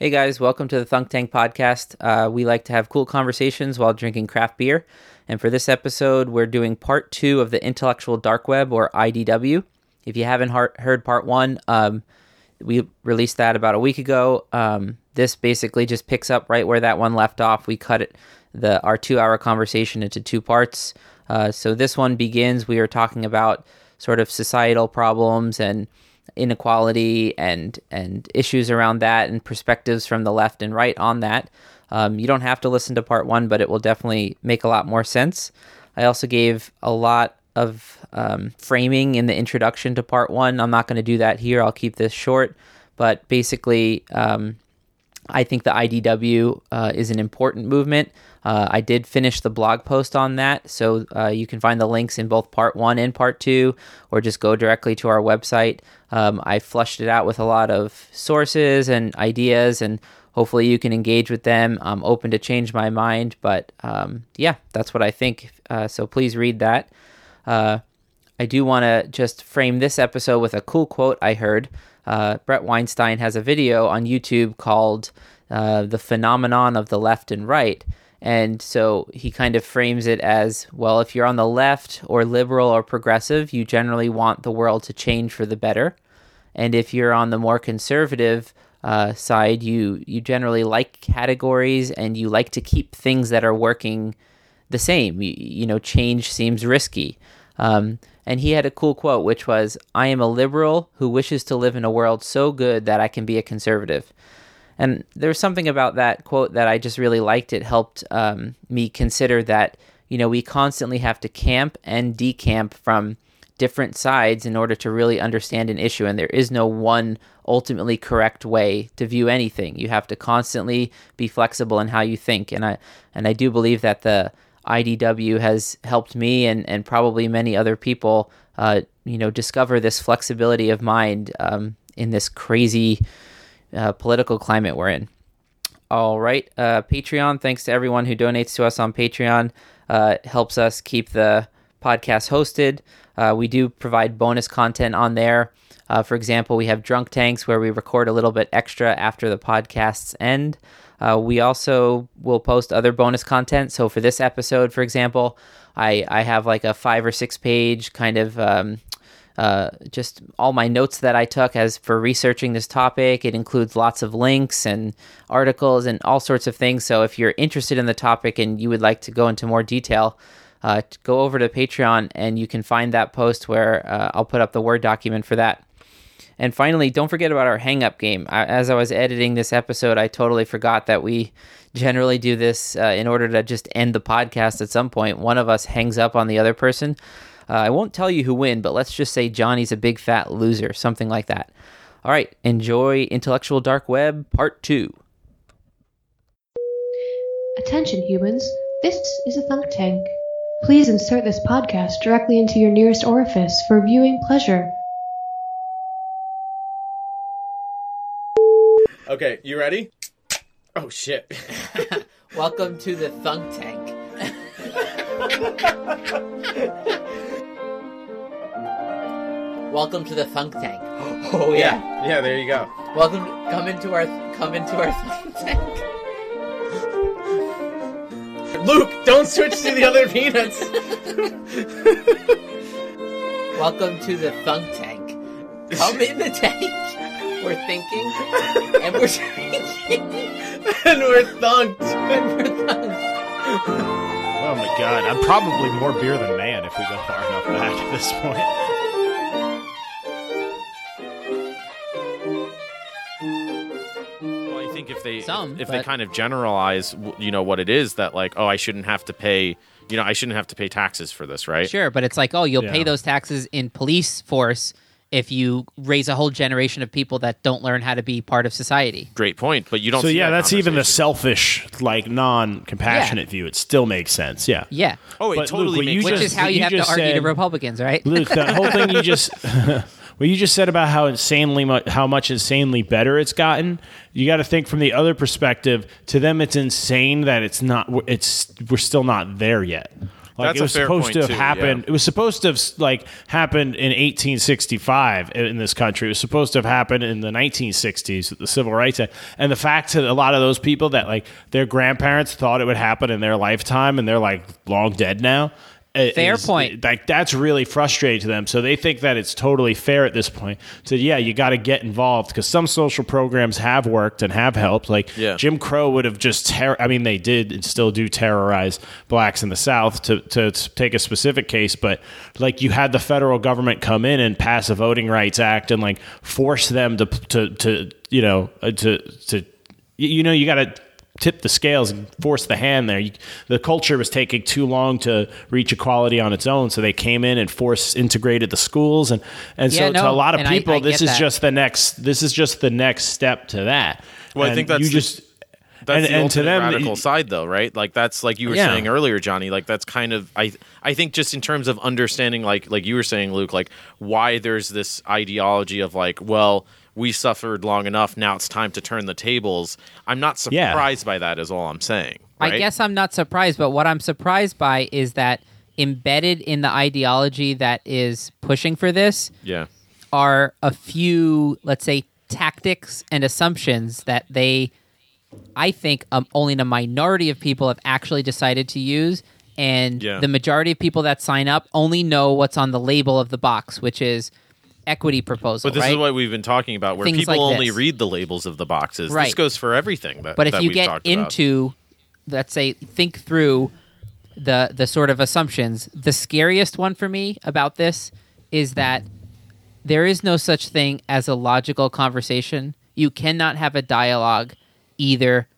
Hey guys, welcome to the Thunk Tank podcast. Uh, we like to have cool conversations while drinking craft beer. And for this episode, we're doing part two of the Intellectual Dark Web or IDW. If you haven't heard part one, um, we released that about a week ago. Um, this basically just picks up right where that one left off. We cut it, the our two hour conversation into two parts. Uh, so this one begins. We are talking about sort of societal problems and inequality and and issues around that and perspectives from the left and right on that. Um, you don't have to listen to part one, but it will definitely make a lot more sense. I also gave a lot of um, framing in the introduction to part one. I'm not going to do that here. I'll keep this short, but basically, um, I think the IDW uh, is an important movement. Uh, I did finish the blog post on that, so uh, you can find the links in both part one and part two, or just go directly to our website. Um, I flushed it out with a lot of sources and ideas, and hopefully you can engage with them. I'm open to change my mind, but um, yeah, that's what I think. Uh, so please read that. Uh, I do want to just frame this episode with a cool quote I heard. Uh, Bret Weinstein has a video on YouTube called The Phenomenon of the Left and Right and so he kind of frames it as well, if you're on the left or liberal or progressive, you generally want the world to change for the better. And if you're on the more conservative uh, side, you, you generally like categories and you like to keep things that are working the same. You, you know, change seems risky. Um, and he had a cool quote, which was I am a liberal who wishes to live in a world so good that I can be a conservative. And there's something about that quote that I just really liked. It helped um, me consider that, you know, we constantly have to camp and decamp from different sides in order to really understand an issue. And there is no one ultimately correct way to view anything. You have to constantly be flexible in how you think. And I, and I do believe that the IDW has helped me and, and probably many other people, uh, you know, discover this flexibility of mind um, in this crazy, uh, political climate we're in. All right, uh, Patreon. Thanks to everyone who donates to us on Patreon. Uh, helps us keep the podcast hosted. Uh, we do provide bonus content on there. Uh, for example, we have drunk tanks where we record a little bit extra after the podcasts end. Uh, we also will post other bonus content. So for this episode, for example, I, I have like a five or six page kind of um, uh, just all my notes that I took as for researching this topic. It includes lots of links and articles and all sorts of things. So if you're interested in the topic and you would like to go into more detail, uh, go over to Patreon and you can find that post where uh, I'll put up the Word document for that. And finally, don't forget about our hang up game. I, as I was editing this episode, I totally forgot that we generally do this uh, in order to just end the podcast at some point. One of us hangs up on the other person. Uh, I won't tell you who win, but let's just say Johnny's a big fat loser, something like that. All right, enjoy Intellectual Dark Web Part 2. Attention, humans. This is a Thunk Tank. Please insert this podcast directly into your nearest orifice for viewing pleasure. Okay, you ready? Oh shit. Welcome to the Thunk Tank. Welcome to the Thunk Tank. Oh yeah. yeah, there you go. Welcome, come into our, come into our Thunk Tank. Luke, don't switch to the other peanuts. Welcome to the Thunk Tank. Come in the tank. We're thinking, and we're drinking, and we're thunked. and we're thunked. Oh my god, I'm probably more beer than man if we go far enough back at this point. Think if they Some, if but- they kind of generalize, w- you know, what it is that like, oh, I shouldn't have to pay, you know, I shouldn't have to pay taxes for this, right? Sure, but it's like, oh, you'll pay Yeah. those taxes in police force if you raise a whole generation of people that don't learn how to be part of society. Great point, but you don't. So see yeah, that that's even the conversation. selfish, like non-compassionate view. It still makes sense. Yeah. Yeah, Oh, it But Luke, totally what makes you which sense. is how you, you have to just argue to said- Republicans, right? Luke, that whole thing you just what you just said about how insanely much how much insanely better it's gotten. You got to think from the other perspective. To them, it's insane that it's not. It's we're still not there yet. Like That's it was supposed to have too, happened. yeah. It was supposed to have like happened in 1865 in this country. It was supposed to have happened in the 1960s with the Civil Rights Act. And the fact that a lot of those people that like their grandparents thought it would happen in their lifetime and they're like long dead now. I- Fair is- point. Like that's really frustrating to them. So they think that it's totally fair at this point. So yeah, you got to get involved because some social programs have worked and have helped. Like Yeah. Jim Crow would have just terror. I mean, they did and still do terrorize blacks in the South to, to to take a specific case, but like you had the federal government come in and pass a Voting Rights Act and like force them to to to you know uh, to to you you know you got to tip the scales and force the hand there. You, the culture was taking too long to reach equality on its own, so they came in and force integrated the schools and and Yeah, so to a lot of and I- people, I this is that. just the next. This is just the next step to that. Well, I think that's you the- just. That's and, the and to ultimate them, radical y- side, though, right? Like that's like you were Yeah. saying earlier, Johnny. Like that's kind of I. I think just in terms of understanding, like like you were saying, Luke, like why there's this ideology of like, well, we suffered long enough. Now it's time to turn the tables. I'm not Yeah. surprised by that. Is all I'm saying. I guess I'm not surprised, but what I'm surprised by is that embedded in the ideology that is pushing for this Yeah. are a few, let's say, tactics and assumptions that they, I think, um, only a minority of people have actually decided to use. And Yeah. the majority of people that sign up only know what's on the label of the box, which is equity proposal. But this right? is what we've been talking about, where Things people like only this. read the labels of the boxes. This goes for everything. That, But if that you get talked about. into, let's say, think through the the sort of assumptions, the scariest one for me about this is that there is no such thing as a logical conversation. You cannot have a dialogue either.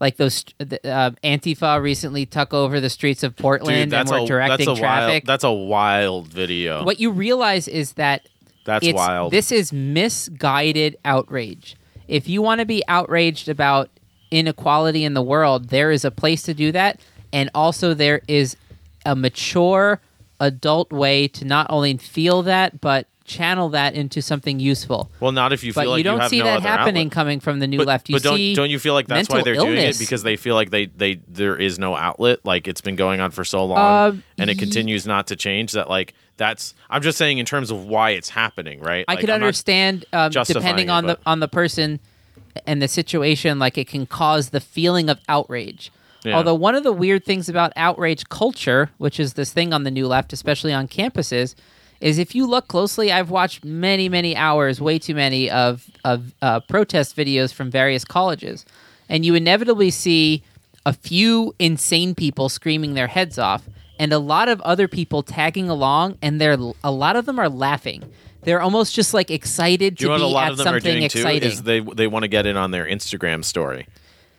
Like those uh, Antifa recently took over the streets of Portland Dude, and were a directing that's a traffic. wild that's a wild video. what you realize is that That's it's, wild. This is misguided outrage. If you want to be outraged about inequality in the world, there is a place to do that. And also, there is a mature adult way to not only feel that, but channel that into something useful. well, not if you But feel like you don't have see no that happening outlet. coming from the new but, left. You but don't don't you feel like that's why they're doing it because they feel like they they there is no outlet like it's been going on for so long Um, and it ye- continues not to change that like that's I'm just saying in terms of why it's happening right I Like, could I'm understand, um, depending it, on the on the person and the situation, like it can cause the feeling of outrage. Yeah. Although one of the weird things about outrage culture, which is this thing on the new left, especially on campuses, is if you look closely, I've watched many, many hours, way too many of of uh, protest videos from various colleges, and you inevitably see a few insane people screaming their heads off, and a lot of other people tagging along, and they're a lot of them are laughing. They're almost just like excited Do you to know what be a lot at of them are something doing exciting. too is they they want to get in on their Instagram story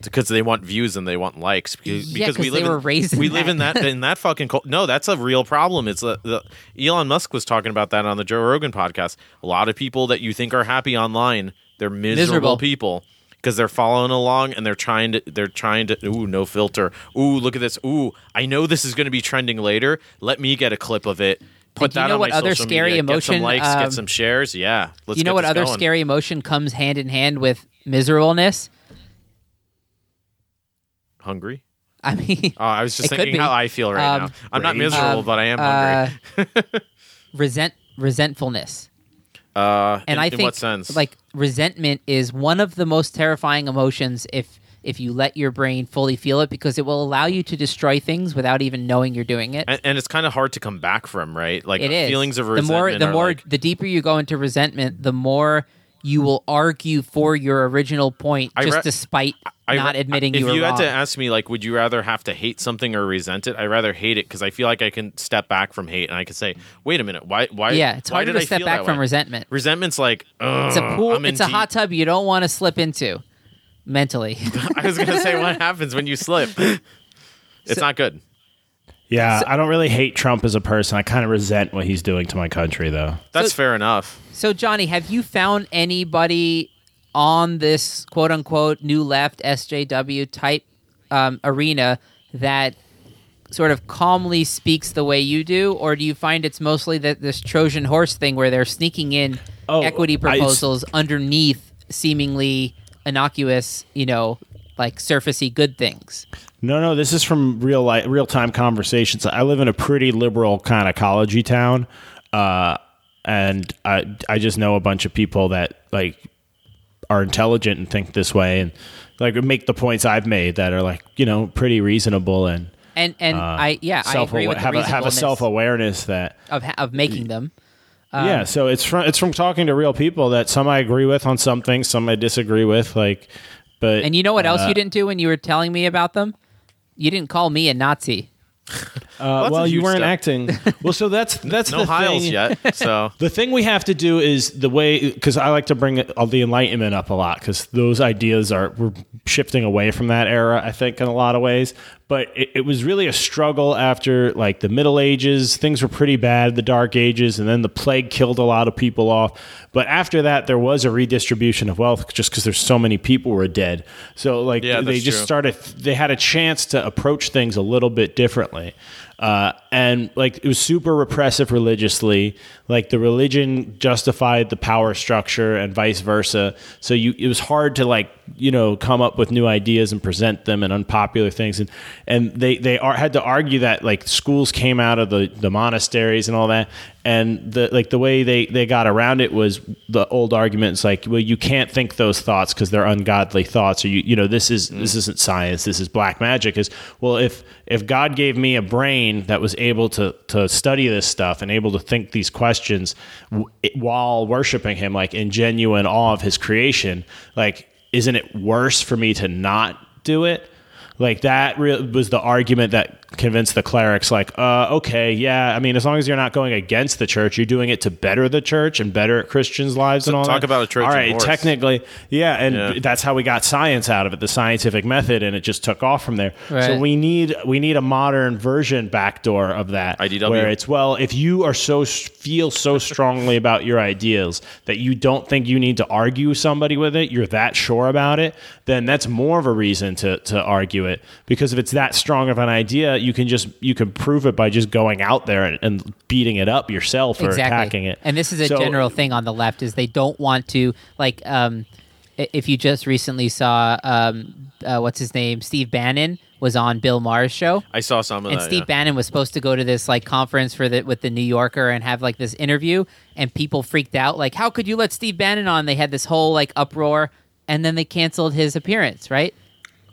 because they want views and they want likes. Because, Yeah, because we live in, were raised in we live in that. in that fucking cul- no that's a real problem. It's a, the Elon Musk was talking about that on the Joe Rogan podcast. A lot of people that you think are happy online they're miserable, Miserable. people because they're following along and they're trying to they're trying to ooh no filter. Ooh look at this. Ooh I know this is going to be trending later. Let me get a clip of it. Put do you that know on what my other social scary media, get some emotion, likes um, get some shares. Yeah let's you know what other going. scary emotion comes hand in hand with miserableness? Hungry I mean, Oh, I was just thinking how I feel right Um, now. I'm not miserable, Um, but I am hungry. uh, resent resentfulness. Uh, And in, I in think what sense? like resentment is one of the most terrifying emotions if if you let your brain fully feel it because it will allow you to destroy things without even knowing you're doing it. and, and it's kind of hard to come back from, right? Like It is feelings of the resentment. more the more like- the deeper you go into resentment, the more you will argue for your original point, just re- despite I not re- admitting if you were you had to ask me, like, would you rather have to hate something or resent it? I rather hate it because I feel like I can step back from hate and I can say, wait a minute, why? Why? yeah, it's why harder did to I step back from way? resentment. Resentment's like, It's a pool. I'm it's a deep- hot tub you don't want to slip into mentally. I was gonna say, what happens when you slip? It's not good. Yeah, I don't really hate Trump as a person. I kind of resent what he's doing to my country, though. That's So- fair enough. so, Johnny, have you found anybody on this quote unquote new left SJW type um, arena that sort of calmly speaks the way you do, or do you find it's mostly that this Trojan horse thing where they're sneaking in Oh, equity I s- proposals underneath seemingly innocuous, you know, like surfacey good things. No, no, this is from real life, real time conversations. I live in a pretty liberal kind of collegey town, uh, and I I just know a bunch of people that like are intelligent and think this way, and like make the points I've made that are like you know pretty reasonable and And and I yeah I agree with have a have a self awareness that of of making them. yeah. So it's from it's from talking to real people that some I agree with on some things, some I disagree with, like. But And you know what else uh, you didn't do when you were telling me about them? You didn't call me a Nazi. Uh, that's well, you weren't step. acting. Well, so that's that's No the Hiles thing. yet, so The thing we have to do is the way because I like to bring all the Enlightenment up a lot because those ideas are we're shifting away from that era. I think in a lot of ways, but it, it was really a struggle after like the Middle Ages. Things were pretty bad, the Dark Ages, and then the plague killed a lot of people off. But after that, there was a redistribution of wealth just because there's so many people were dead. So like Yeah, they just true. started. They had a chance to approach things a little bit differently. Uh, and like it was super repressive religiously. Like the religion justified the power structure and vice versa. So you, it was hard to like you know come up with new ideas and present them and unpopular things. And and they they are, had to argue that like schools came out of the the monasteries and all that. And the like the way they they got around it was the old arguments like well you can't think those thoughts because they're ungodly thoughts or you you know this is this isn't science this is black magic is well if if God gave me a brain that was able to to study this stuff and able to think these questions w- while worshiping him like in genuine awe of his creation like isn't it worse for me to not do it? Like that re- was the argument that convinced the clerics like uh, okay yeah i mean as long as you're not going against the church you're doing it to better the church and better christians lives and all talk that. about a church all right technically yeah and Yeah. that's how we got science out of it the scientific method and it just took off from there. So we need we need a modern version backdoor of that IDW. where it's well if you are so feel so strongly about your ideals that you don't think you need to argue somebody with it you're that sure about it then that's more of a reason to to argue it. Because if it's that strong of an idea you can just you can prove it by just going out there and, and beating it up yourself or attacking it. And this is a So- general thing on the left is they don't want to like um if you just recently saw um uh, what's his name? Steve Bannon was on Bill Maher's show. I saw some of and that. Steve yeah. Bannon was supposed to go to this like conference for the with the New Yorker and have like this interview and people freaked out like how could you let Steve Bannon on? They had this whole like uproar and then they canceled his appearance right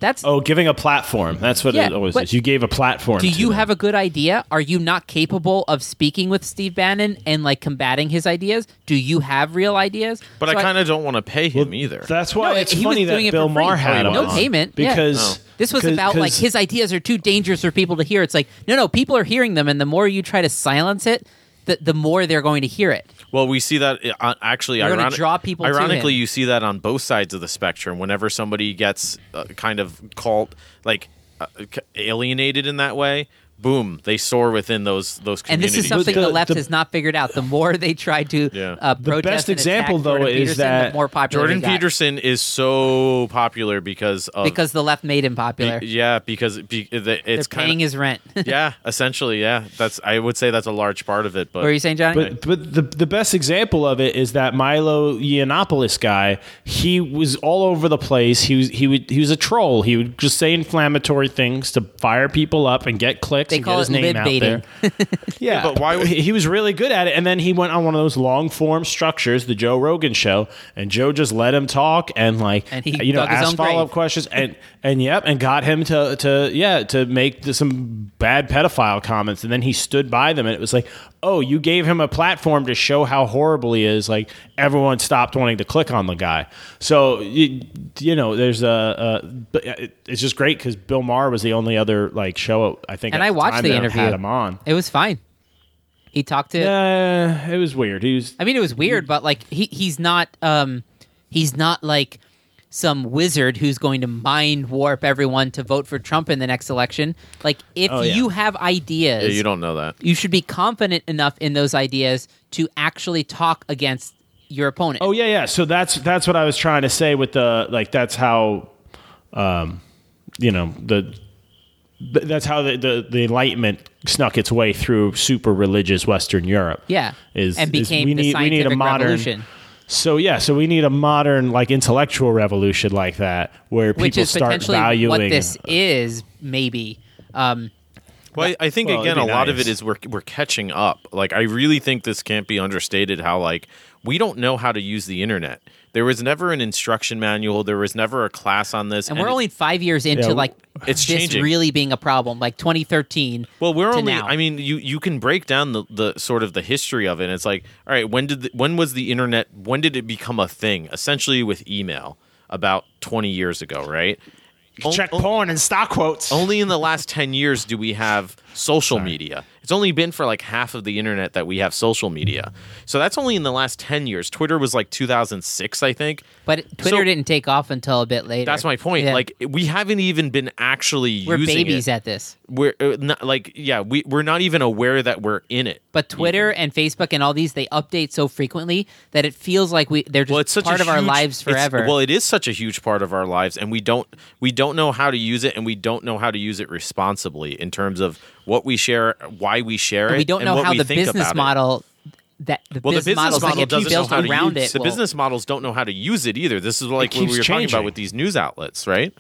that's Oh, giving a platform. That's what Yeah, it always is. You gave a platform. Do you them. have a good idea? Are you not capable of speaking with Steve Bannon and like combating his ideas? Do you have real ideas? but So I kind of don't want to pay him either. That's why No, it's he was funny doing that it Bill for. Maher had him no was? payment yeah. because This was about like his ideas are too dangerous for people to hear. It's like no, no, people are hearing them, and the more you try to silence it, the the more they're going to hear it. Well, we see that uh, actually. You're ironic- draw people Ironically, you see that on both sides of the spectrum. Whenever somebody gets uh, kind of called like uh, alienated in that way, boom, they soar within those those communities. And this is something the- the, left the- has not figured out. The more they try to Yeah. uh, The protest best and attack example, though, Jordan is Peterson, that the more popular Jordan he got. Peterson is so popular because of because the left made him popular. be- yeah because be, the- They're it's paying kind of his rent. yeah essentially yeah that's I would say that's a large part of it. But what are you saying, Johnny? But but the the best example of it is that Milo Yiannopoulos guy. He was all over the place. He was he would he was a troll. He would just say inflammatory things to fire people up and get clicks They and call get his it name lib out baiting. there. yeah, but why would- he, he was really good at it? And then he went on one of those long form structures, the Joe Rogan show, and Joe just let him talk and like And he you know dug his ask own follow up grave. questions and and yep and got him to to yeah to make the, some bad pedophile comments and then he stood by them and it was like oh you gave him a platform to show how horrible he is like everyone stopped wanting to click on the guy so you, you know there's a, a it's just great because Bill Maher was the only other like show I think and I watched the interview. had him on It was fine. He talked to. uh, it was weird he was I mean, it was weird, but like he he's not um he's not like some wizard who's going to mind warp everyone to vote for Trump in the next election. Like if Oh, yeah. you have ideas, yeah, you don't know that. you should be confident enough in those ideas to actually talk against your opponent. Oh yeah, yeah. So that's that's what I was trying to say with the like that's how, um, you know the. That's how the, the, the Enlightenment snuck its way through super religious Western Europe. yeah, is and is became we the need we need a scientific modern revolution. So yeah, so we need a modern like intellectual revolution like that where people which is start potentially valuing what this is, maybe. Um, Well, I I think Well, again, a it'd lot of it is we're we're catching up. Like I really think this can't be understated. How like we don't know how to use the internet. There was never an instruction manual. There was never a class on this. and we're it- only five years into Yeah, like it's this changing. really being a problem, like 2013. Well, we're to only. now. I mean, you you can break down the, the sort of the history of it. And it's like, all right, when did the, when was the internet? When did it become a thing? Essentially, with email, about twenty years ago, right? Check o- porn and stock quotes. Only in the last 10 years do we have social media. It's only been for like half of the internet that we have social media. So that's only in the last 10 years. Twitter was like 2006, I think. But Twitter So- didn't take off until a bit later. That's my point. Yeah. Like we haven't even been actually using it. we're babies it. at this. we're uh, not, like yeah, we we're not even aware that we're in it. But Twitter and Facebook and all these they update so frequently that it feels like we they're just well, it's such part of our huge- lives forever. Well, it is such a huge part of our lives, and we don't we don't know how to use it, and we don't know how to use it responsibly in terms of what we share, why we share it, we don't know how the business model that the Well, the business business models model get doesn't know built how to around use. it. The will- business models don't know how to use it either. This is like what we were talking about with these news outlets, right?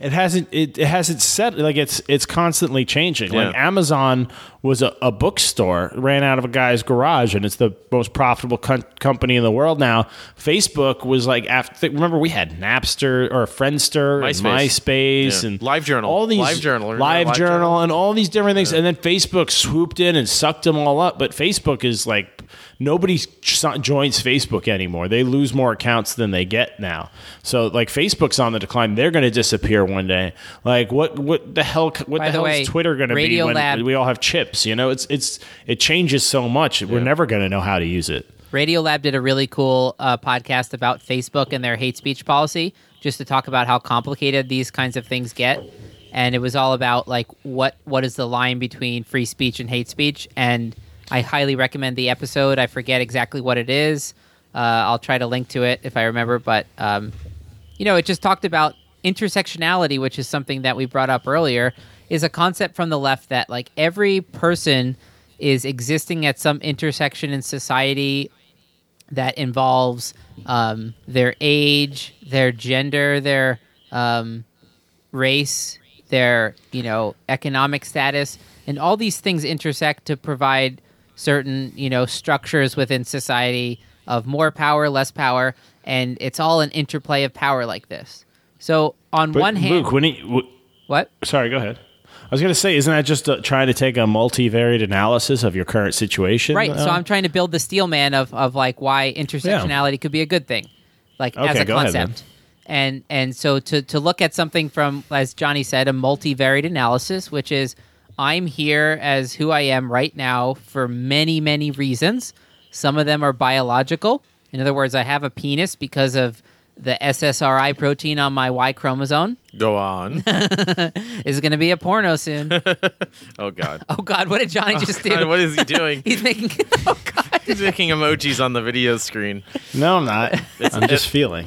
It hasn't it, it hasn't set like it's it's constantly changing like amazon was a, a bookstore ran out of a guy's garage and it's the most profitable com- company in the world now facebook was like after remember we had napster or friendster and MySpace. myspace Yeah. and LiveJournal. all these LiveJournal. LiveJournal? journal and all these different things and then facebook swooped in and sucked them all up but facebook is like nobody joins Facebook anymore. They lose more accounts than they get now. So like Facebook's on the decline. They're going to disappear one day. Like what what the hell what By the the hell way, is Twitter going to be when Lab- we all have chips, you know? It's it's it changes so much. We're never going to know how to use it. Radiolab did a really cool uh, podcast about Facebook and their hate speech policy, just to talk about how complicated these kinds of things get. And it was all about like what what is the line between free speech and hate speech. And I highly recommend the episode. I forget exactly what it is. Uh, I'll try to link to it if I remember. But um, you know, it just talked about intersectionality, which is something that we brought up earlier, is a concept from the left that like every person is existing at some intersection in society that involves um, their age, their gender, their um, race, their you know economic status, and all these things intersect to provide certain you know structures within society of more power, less power, and it's all an interplay of power like this. So on But one hand, Luke, when he, w- what? sorry, go ahead. I was going to say, isn't that just uh, trying to take a multivariate analysis of your current situation? Right. So Uh, I'm trying to build the steel man of, of like why intersectionality could be a good thing, like as Okay, a go ahead, concept. and and so to to look at something from, as Johnny said, a multivariate analysis, which is I'm here as who I am right now for many many reasons. Some of them are biological. In other words, I have a penis because of the SSRI protein on my Y chromosome. Go on. Is it going to be a porno soon. oh God. oh God, what did Johnny oh, just do? What is he doing? He's making. Oh God. He's making emojis on the video screen. no, I'm not. I'm just feeling.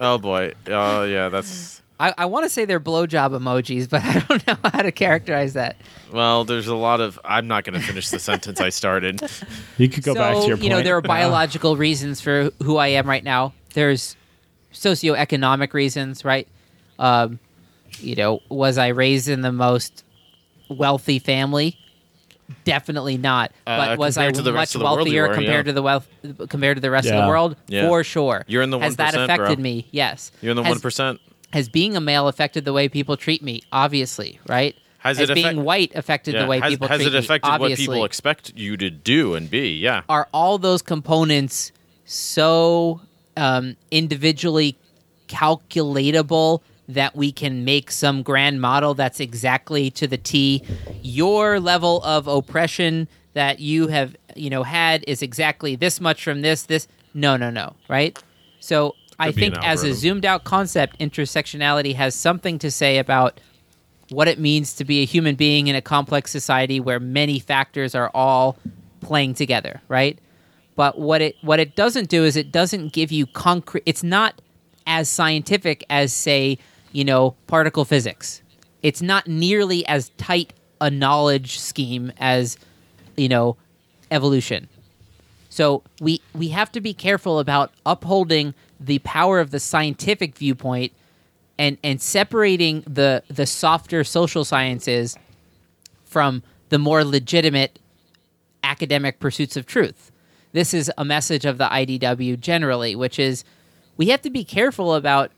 Oh boy. Oh yeah. That's I, I want to say they're blowjob emojis, but I don't know how to characterize that. well. There's a lot of. I'm not going to finish the sentence I started. You could go so, back to your point. you know, there are Uh, biological reasons for who I am right now. There's socioeconomic reasons, right? Um, you know, was I raised in the most wealthy family? Definitely not. Uh, But was I to the much rest of the world, you wealthier were, compared yeah. to the wealth compared to the rest of the world? Yeah. For sure. You're in the 1% Has that affected bro. me? Yes. You're in the Has- one percent. Has being a male affected the way people treat me? Obviously, right? Has Has it being affect- white affected the way has, people has treat it affected me? what people expect you to do and be? Yeah. are all those components so um, individually calculatable that we can make some grand model that's exactly to the T your level of oppression that you have you know had is exactly this much from this this no no no right so I Could be an think as a zoomed out concept intersectionality has something to say about what it means to be a human being in a complex society where many factors are all playing together, right? But what it what it doesn't do is it doesn't give you concrete it's not as scientific as say, you know, particle physics. It's not nearly as tight a knowledge scheme as, you know, evolution. So we we have to be careful about upholding the power of the scientific viewpoint and and separating the the softer social sciences from the more legitimate academic pursuits of truth. This is a message of the IDW generally, which is we have to be careful about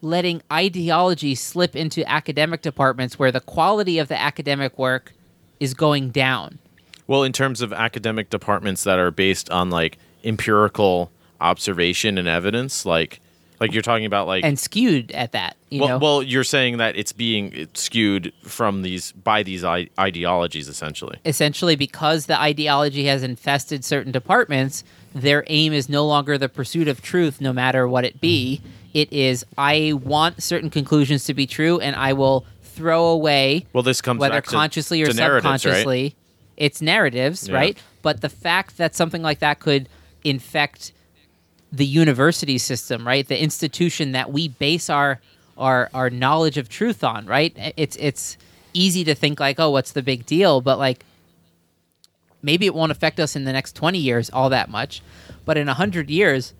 letting ideology slip into academic departments where the quality of the academic work is going down. Well, in terms of academic departments that are based on like empirical observation and evidence, like like you're talking about like and skewed at that, you well, know. well, you're saying that it's being skewed from these by these I- ideologies essentially. essentially because the ideology has infested certain departments, their aim is no longer the pursuit of truth, no matter what it be. Mm-hmm. It is I want certain conclusions to be true, and I will throw away Well, this comes whether back to- consciously or to narratives, right? subconsciously. It's narratives, Yeah. right? But the fact that something like that could infect the university system, right? The institution that we base our our our knowledge of truth on, right? It's it's easy to think like, oh, what's the big deal? But like maybe it won't affect us in the next 20 years all that much, but in 100 years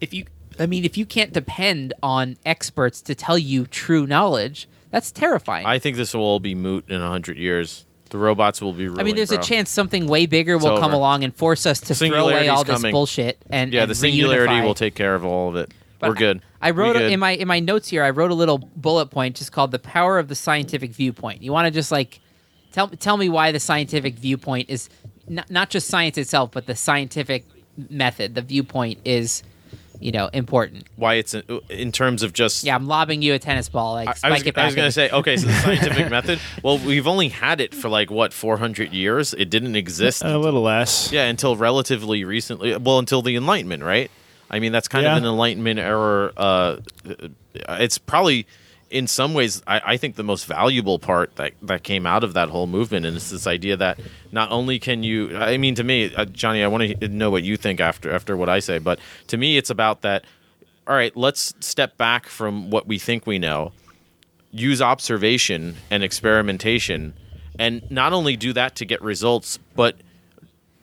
if you I mean, if you can't depend on experts to tell you true knowledge, that's terrifying. I think this will all be moot in hundred years. The robots will be. Ruling, I mean, there's bro. a chance something way bigger will come along and force us to throw away all this coming. bullshit and Yeah, and the singularity reunify. will take care of all of it. But We're good. I wrote good. in my in my notes here. I wrote a little bullet point just called "the power of the scientific viewpoint." You want to just like tell tell me why the scientific viewpoint is not not just science itself, but the scientific method, the viewpoint is you know important. why it's in, in terms of just Yeah, I'm lobbing you a tennis ball. Like I spike was, it back. I was going to say, okay, so the scientific method. Well, we've only had it for like what 400 years. It didn't exist. A little less. yeah, until relatively recently. Well, until the Enlightenment, right? I mean, that's kind Yeah. of an Enlightenment era. Uh, it's probably, in some ways, I, I think the most valuable part that that came out of that whole movement, and it's this idea that not only can you, I mean, to me, uh, Johnny, I want to know what you think after after what I say, but to me, it's about that. All right, let's step back from what we think we know use observation and experimentation and not only do that to get results but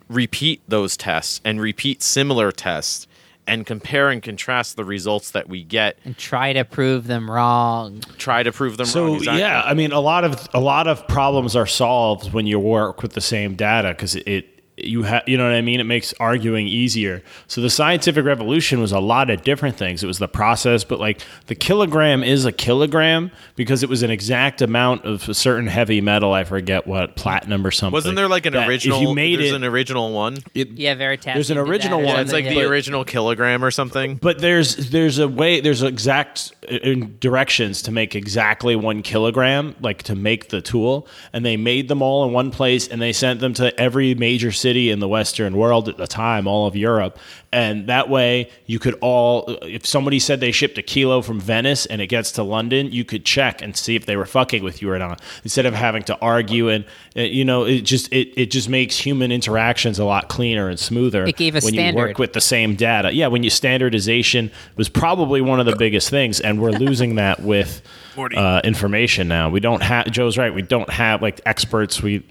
repeat those tests and repeat similar tests and compare and contrast the results that we get and try to prove them wrong. try to prove them So wrong Exactly. yeah, I mean, a lot of a lot of problems are solved when you work with the same data because it you have you know what I mean. It makes arguing easier. So the scientific revolution was a lot of different things. It was the process, but like the kilogram is a kilogram because it was an exact amount of a certain heavy metal. I forget what platinum or something. wasn't there like an original If you made there's it, an original one Yeah, Veritas. There's an original one. yeah, it's like something, the original kilogram or something But there's there's a way there's an exact uh, directions to make exactly one kilogram, like to make the tool, and they made them all in one place, and they sent them to every major city in the Western world at the time, all of Europe, and that way you could all, if somebody said they shipped a kilo from Venice and it gets to London, you could check and see if they were fucking with you or not, instead of having to argue and uh, you know it just it it just makes human interactions a lot cleaner and smoother. It gave a when you work with the same data. Yeah, when you standardization was probably one of the biggest things, and we're losing that with uh, information now. We don't have Joe's right. We don't have like experts. We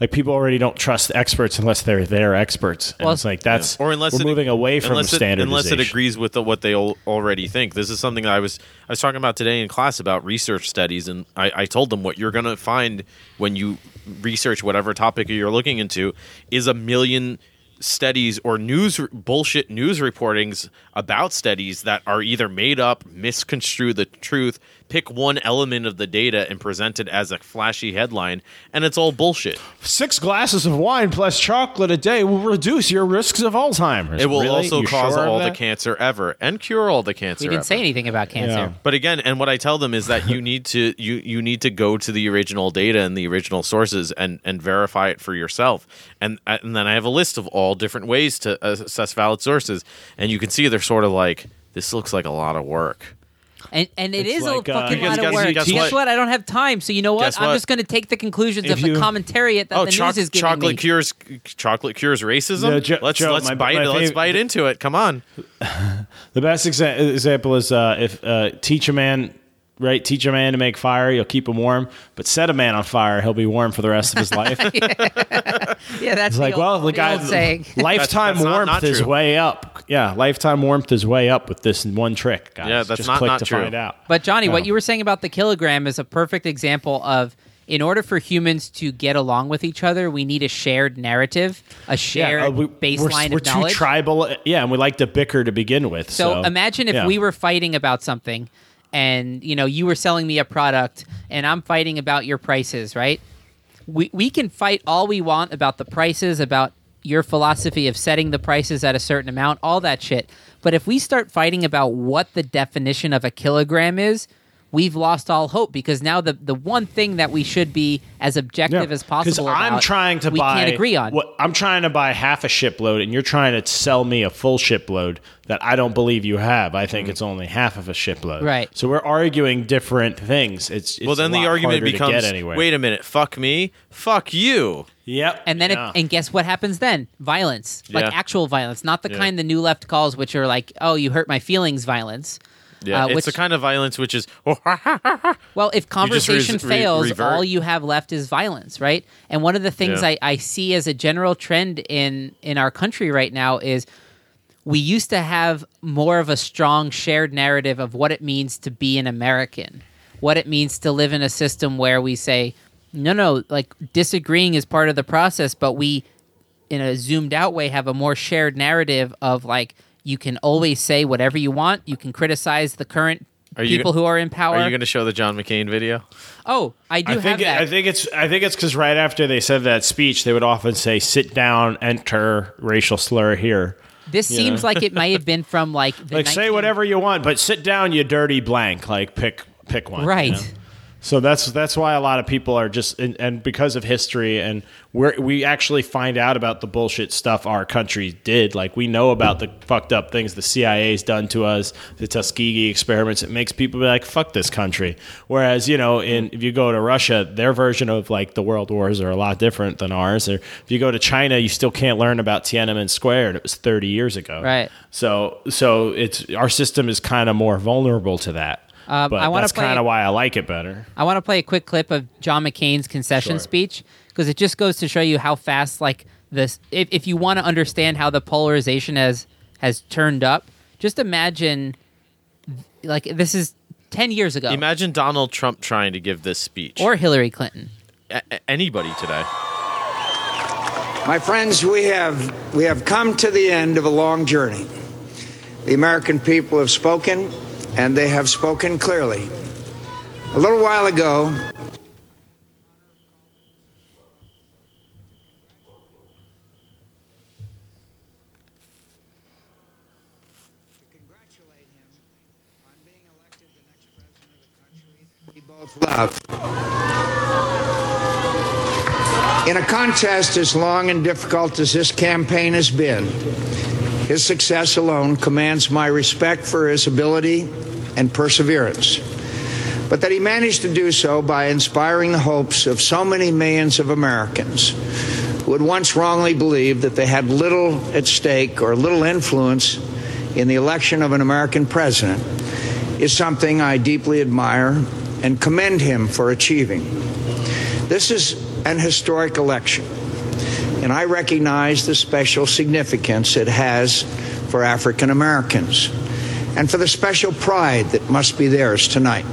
like people already don't trust experts unless they're their experts, and Well, it's like that's or unless we're it, moving away from unless it, unless it agrees with the, what they al- already think. This is something that I was I was talking about today in class about research studies, and I, I told them what you're going to find when you research whatever topic you're looking into is a million studies or news bullshit news reportings about studies that are either made up, misconstrue the truth, pick one element of the data and present it as a flashy headline, and it's all bullshit. Six glasses of wine plus chocolate a day will reduce your risks of Alzheimer's. It will Really? also You cause sure all the cancer ever and cure all the cancer. We didn't ever. say anything about cancer. Yeah. But again, and what I tell them is that you need to you you need to go to the original data and the original sources and and verify it for yourself. And and then I have a list of all different ways to assess valid sources, and you can see they're sort of like this looks like a lot of work. And and it It's is like, a uh, fucking Because lot of guess- work. guess Guess, what? what? I don't have time. So you know what? Guess I'm what? just going to take the conclusions If of you- the commentariat that oh, the choc- news is giving chocolate me. cures chocolate cures racism. Yeah, Jo- let's Joe, let's my- bite my let's fav- bite into it. Come on. The best exa- example is uh, if uh, teach a man right? Teach a man to make fire, you'll keep him warm. But set a man on fire, he'll be warm for the rest of his life. Yeah, that's It's the like, old, well, the the guy, saying. lifetime That's- that's warmth not is way up. Yeah, lifetime warmth is way up with this one trick, guys. Yeah, that's Just not- click not to true. find out. But Johnny, what you were saying about the kilogram is a perfect example of in order for humans to get along with each other, we need a shared narrative, a shared uh, we- baseline we're, of we're knowledge. too tribal. Yeah, and we like to bicker to begin with. So, So, imagine if yeah. we were fighting about something and you know you were selling me a product and I'm fighting about your prices, right? We we can fight all we want about the prices, about your philosophy of setting the prices at a certain amount, all that shit. But if we start fighting about what the definition of a kilogram is, we've lost all hope because now the the one thing that we should be as objective as possible I'm trying to we buy. can't agree on. What, I'm trying to buy half a shipload, and you're trying to sell me a full shipload that I don't believe you have. I think mm-hmm. it's only half of a shipload. Right. So we're arguing different things. It's, it's well, then a the argument becomes: get anywhere. wait a minute, fuck me, fuck you. Yep. And then, yeah. it, and guess what happens then? Violence, like Yeah. actual violence, not the Yeah. kind the new left calls, which are like, "Oh, you hurt my feelings," violence. Yeah, Uh, it's which- the kind of violence which is Well, if conversation re- fails, all you have left is violence, right? And one of the things Yeah. I, I see as a general trend in in our country right now is we used to have more of a strong shared narrative of what it means to be an American, what it means to live in a system where we say, no, no, like disagreeing is part of the process, but we, in a zoomed out way, have a more shared narrative of like, you can always say whatever you want. You can criticize the current Are you people go- who are in power. Are you going to show the John McCain video? oh, I do I have think it, that. I think it's I think it's because right after they said that speech, they would often say, "Sit down, enter racial slur here." this seems like it might have been from like the Like say whatever you want, but sit down, you dirty blank. Like pick pick one. you Right. know? So that's that's why a lot of people are just and, and because of history and we we actually find out about the bullshit stuff our country did. Like we know about the fucked up things the CIA's done to us, the Tuskegee experiments. It makes people be like, "Fuck this country." Whereas you know, in if you go to Russia, their version of like the world wars are a lot different than ours. Or if you go to China, you still can't learn about Tiananmen Square, and it was thirty years ago. Right. So so it's our system is kind of more vulnerable to that. Um, but I wanna that's play- kind of why I like it better. I want to play a quick clip of John McCain's concession Sure. speech because it just goes to show you how fast like this if, if you want to understand how the polarization has has turned up just imagine like this is 10 years ago Imagine Donald Trump trying to give this speech, or Hillary Clinton A- a- anybody today. My friends, we have we have come to the end of a long journey. The American people have spoken, and they have spoken clearly. A little while ago, love. In a contest as long and difficult as this campaign has been, his success alone commands my respect for his ability and perseverance. But that he managed to do so by inspiring the hopes of so many millions of Americans who had once wrongly believed that they had little at stake or little influence in the election of an American president is something I deeply admire and commend him for achieving. This is an historic election, and I recognize the special significance it has for African Americans and for the special pride that must be theirs tonight.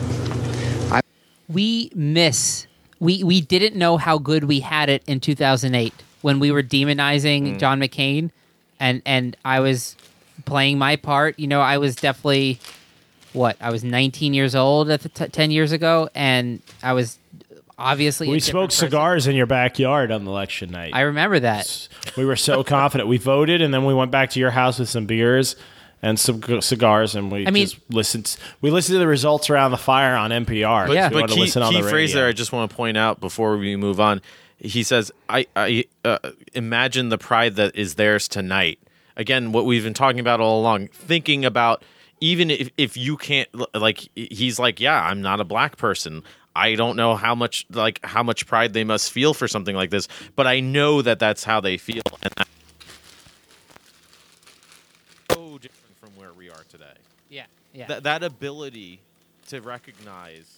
we miss we we didn't know how good we had it in 2008 when we were demonizing mm. John McCain. And and I was playing my part. You know I was definitely what I was 19 years old at the t- 10 years ago and I was obviously We different smoked person. cigars in your backyard on election night. I remember that we were so confident. We voted, and then we went back to your house with some beers and some g- cigars, and we I mean- just listened. We listened to the results around the fire on NPR. But, Yeah. But wanted to key, listen on key the phrase radio. there, I just want to point out before we move on. He says, "I, I uh, imagine the pride that is theirs tonight." Again, what we've been talking about all along, thinking about even if, if you can't like he's like, yeah, I'm not a black person. I don't know how much like how much pride they must feel for something like this, but I know that that's how they feel, and that's so different from where we are today yeah yeah that that ability to recognize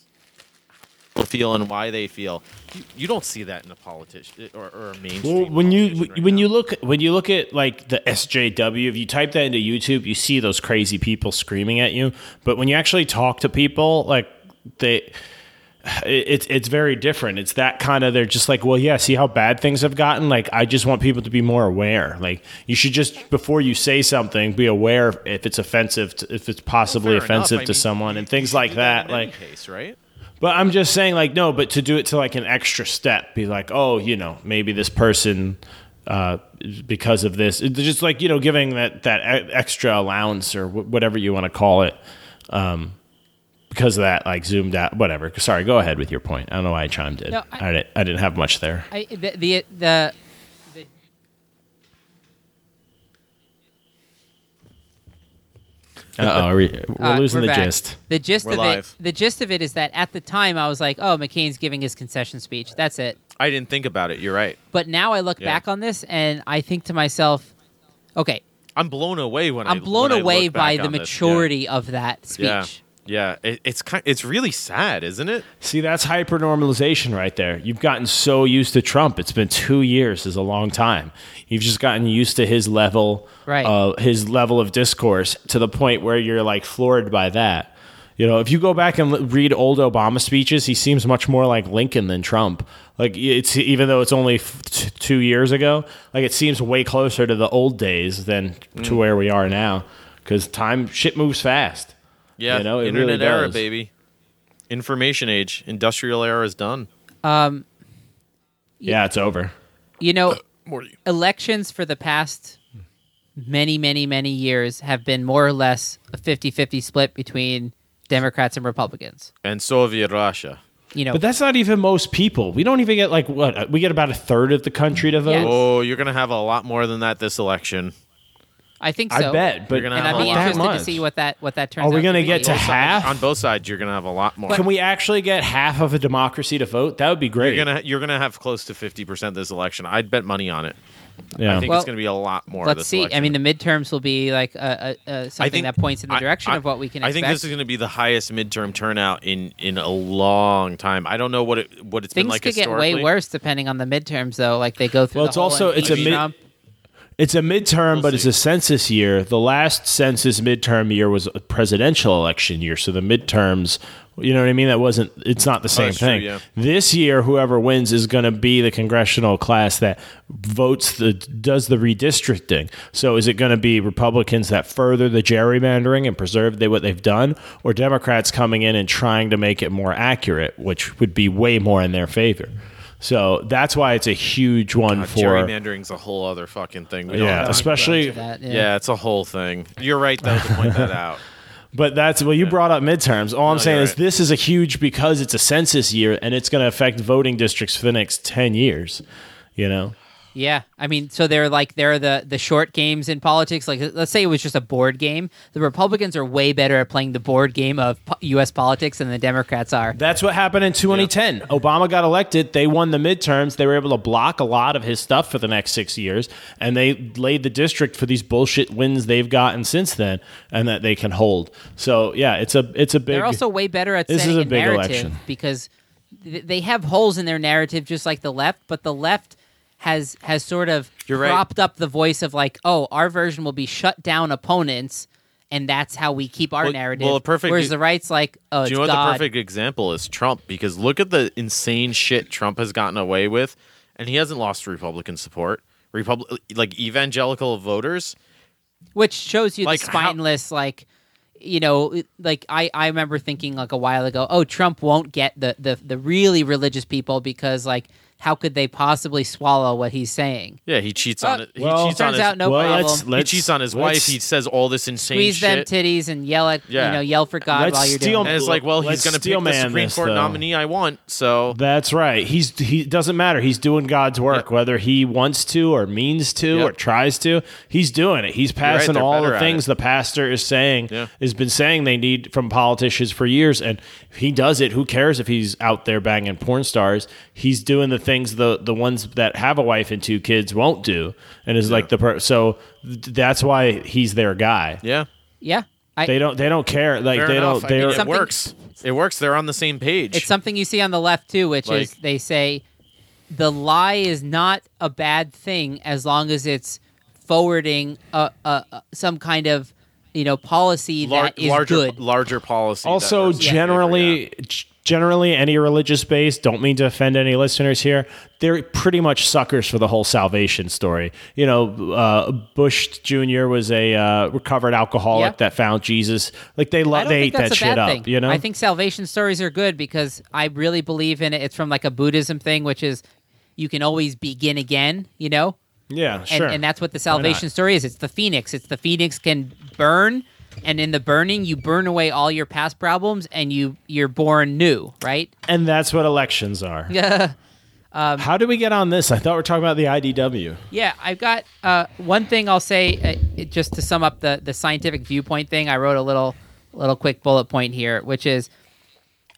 people feel and why they feel. You, you don't see that in a politician or, or a mainstream. Well, when you right when now. you look when you look at like the SJW, if you type that into YouTube, you see those crazy people screaming at you. But when you actually talk to people, like they, it's it's very different. It's that kind of they're just like, well, yeah, see how bad things have gotten. Like I just want people to be more aware. Like you should just before you say something, be aware if it's offensive, to, if it's possibly enough. offensive to mean, someone, and things like that. any Like case, right? but I'm just saying, like, no, but to do it to like an extra step, be like, oh, you know, maybe this person, uh, because of this, it's just like you know, giving that that extra allowance or wh- whatever you want to call it, um, because of that, like zoomed out, whatever. Sorry, go ahead with your point. I don't know why I chimed in. No, I, I- didn't. I didn't have much there. I, the, the the Uh oh, we're uh, losing we're the back. gist. The gist We're of live. it. The gist of it is that at the time I was like, "Oh, McCain's giving his concession speech. That's it." I didn't think about it. You're right. But now I look Yeah. back on this and I think to myself, "Okay, I'm blown away when I I'm blown when I away look by the on this. maturity of that speech." Yeah. Yeah, yeah. It, it's kind. It's really sad, isn't it? See, that's hyper normalization right there. You've gotten so used to Trump. It's been two years is a long time. You've just gotten used to his level, Right. uh, his level of discourse to the point where you're like floored by that. You know, if you go back and read old Obama speeches, he seems much more like Lincoln than Trump. Like it's even though it's only f- t- two years ago, like it seems way closer to the old days than to where we are now. Because time shit moves fast. Yeah. You know, it Internet really era, does. baby. Information age. Industrial era is done. Um, Yeah, it's over. you know, More elections for the past many, many, many years have been more or less a 50-50 split between Democrats and Republicans. And Soviet Russia. You know, But that's not even most people. We don't even get like what we get about a third of the country to vote. Yeah. Oh, you're gonna have a lot more than that this election. I think so. I so. bet, but You're gonna and have I'd a be lot. interested to see what that what that turns. Are we gonna get to Both sides- half? on both sides, you're gonna have a lot more. Can we actually get half of a democracy to vote? That would be great. You're gonna you're gonna have close to fifty percent this election. I'd bet money on it. yeah. I think Well, it's gonna be a lot more. Let's this see. I mean, the midterms will be like uh, uh, uh, something think- that points in the direction I- of what we can I expect. think this is going to be the highest midterm turnout in in a long time. I don't know what it what it's Things been like Things could get way worse depending on the midterms, though. Like they go through. Well, the it's whole also- it's a mid- Trump. It's a midterm, We'll but it's a census year. The last census midterm year was a presidential election year, so the midterms, you know what I mean? That wasn't. It's not the same true, thing. yeah. This year, whoever wins is going to be the congressional class that votes the does the redistricting. So, is it going to be Republicans that further the gerrymandering and preserve they, what they've done, or Democrats coming in and trying to make it more accurate, which would be way more in their favor? So that's why it's a huge one God, for gerrymandering's a whole other fucking thing. We yeah, especially That, yeah. it's a whole thing. You're right though to point that out. But that's well, you brought up midterms. All I'm No, saying you're is right. this is a huge because it's a census year and it's going to affect voting districts for the next ten years. You know, Yeah, I mean, so they're like they're the the short games in politics. Like, let's say it was just a board game. The Republicans are way better at playing the board game of po- U.S. politics than the Democrats are. that's what happened in 2010. Obama got elected. They won the midterms. They were able to block a lot of his stuff for the next six years, and they laid the district for these bullshit wins they've gotten since then, and that they can hold. So yeah, it's a it's a big. They're also way better at This is a big narrative election. because they have holes in their narrative, just like the left. But the left has has sort of You're right. propped up the voice of like, oh, our version will be shut down opponents. And that's how we keep our Well- narrative. well, a perfect- Whereas the right's like, oh, Do you know what the perfect example is? Trump. Because look at the insane shit Trump has gotten away with, and he hasn't lost Republican support. Republic like evangelical voters. which shows you Like, the how- spineless like you know like I, I remember thinking like a while ago oh trump won't get the, the the really religious people because like how could they possibly swallow what he's saying Yeah, he cheats Uh, on it. He well, cheats on turns his. out no well, problem let's, he let's, cheats on his wife. He says all this insane squeeze them shit. titties and yell at Yeah. you know yell for god Let's while you're steal- doing and it's like, well, he's going to pick steel the Supreme this, Court though. nominee I want. So That's right. He's he doesn't matter. He's doing God's work, Yeah. whether he wants to or means to Yep. or tries to. He's doing it. He's passing they're all the things the pastor is saying Yeah. has been saying they need from politicians for years, and if he does it. Who cares if he's out there banging porn stars? He's doing the things the the ones that have a wife and two kids won't do, and is like the per- so th- that's why he's their guy. yeah, yeah I, They don't they don't care like Fair they enough. don't I mean, they're it works. It works. They're on the same page. It's something you see on the left too, which is they say the lie is not a bad thing as long as it's forwarding a, a, a some kind of you know policy Lar- that is larger, good. larger policy. also works in favor, generally yeah. generally any religious base don't mean to offend any listeners here they're pretty much suckers for the whole salvation story you know uh, bush jr was a uh, recovered alcoholic Yeah. that found jesus like they love they think ate that shit bad up thing. you know I think salvation stories are good because I really believe in it. It's from like a Buddhism thing, which is you can always begin again. You know, yeah and, sure and that's what the salvation story is. It's the phoenix. It's the phoenix can burn, and in the burning, you burn away all your past problems, and you you're born new, right? and that's what elections are Yeah. how do we get on this i thought we are talking about the idw Yeah, I've got uh, one thing I'll say uh, just to sum up the the scientific viewpoint thing. I wrote a little little quick bullet point here, which is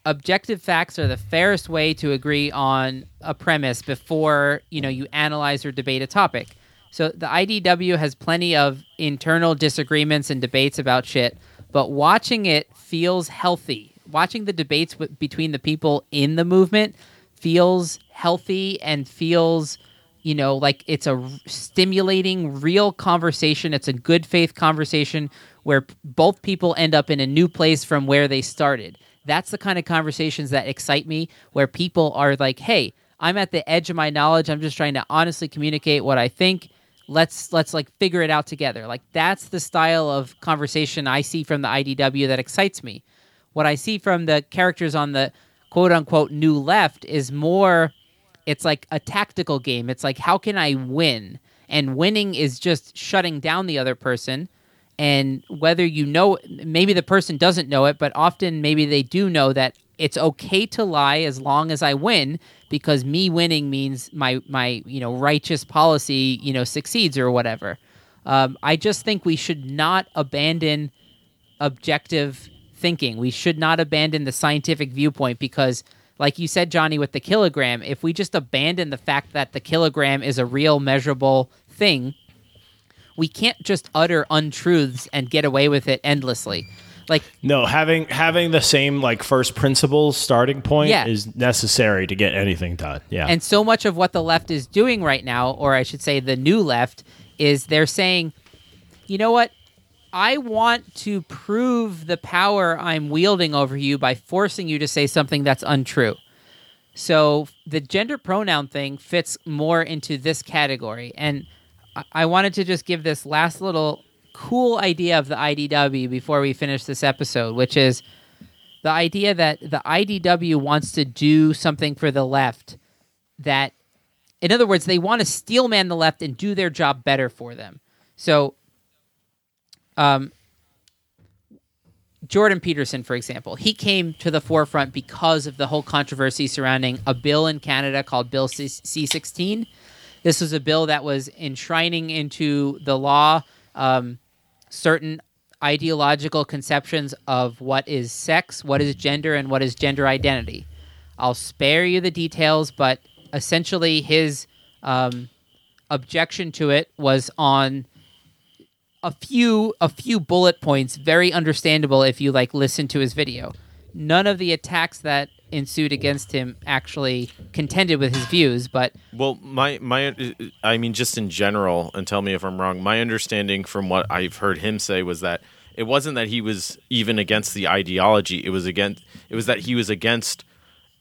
objective facts are the fairest way to agree on a premise before you know you analyze or debate a topic. So the IDW has plenty of internal disagreements and debates about shit, but watching it feels healthy. Watching the debates w- between the people in the movement feels healthy and feels you know like it's a r- stimulating real conversation it's a good faith conversation where both people end up in a new place from where they started that's the kind of conversations that excite me where people are like hey i'm at the edge of my knowledge i'm just trying to honestly communicate what i think let's let's like figure it out together like that's the style of conversation i see from the idw that excites me what i see from the characters on the quote unquote new left is more it's like a tactical game. It's like how can I win? And winning is just shutting down the other person. And whether you know, maybe the person doesn't know it, but often maybe they do know that it's okay to lie as long as I win because me winning means my my you know righteous policy you know succeeds or whatever. Um, I just think we should not abandon objective thinking. We should not abandon the scientific viewpoint because, like you said, Johnny, with the kilogram, if we just abandon the fact that the kilogram is a real measurable thing, we can't just utter untruths and get away with it endlessly. Like, no having having the same like first principles starting point Yeah. is necessary to get anything done yeah And so much of what the left is doing right now, or I should say the new left, is they're saying, you know what? I want to prove the power I'm wielding over you by forcing you to say something that's untrue. So the gender pronoun thing fits more into this category. And I- wanted to just give this last little cool idea of the IDW before we finish this episode, which is the idea that the IDW wants to do something for the left that in other words they want to steelman the left and do their job better for them so um Jordan Peterson, for example, he came to the forefront because of the whole controversy surrounding a bill in Canada called Bill C 16. This was a bill that was enshrining into the law um, certain ideological conceptions of what is sex, what is gender, and what is gender identity. I'll spare you the details, but essentially his um, objection to it was on a few a few bullet points, very understandable if you like listen to his video. None of the attacks that ensued against him actually contended with his views, but Well, my my, I mean, just in general, and tell me if I'm wrong. My understanding from what I've heard him say was that it wasn't that he was even against the ideology. It was against. It was that he was against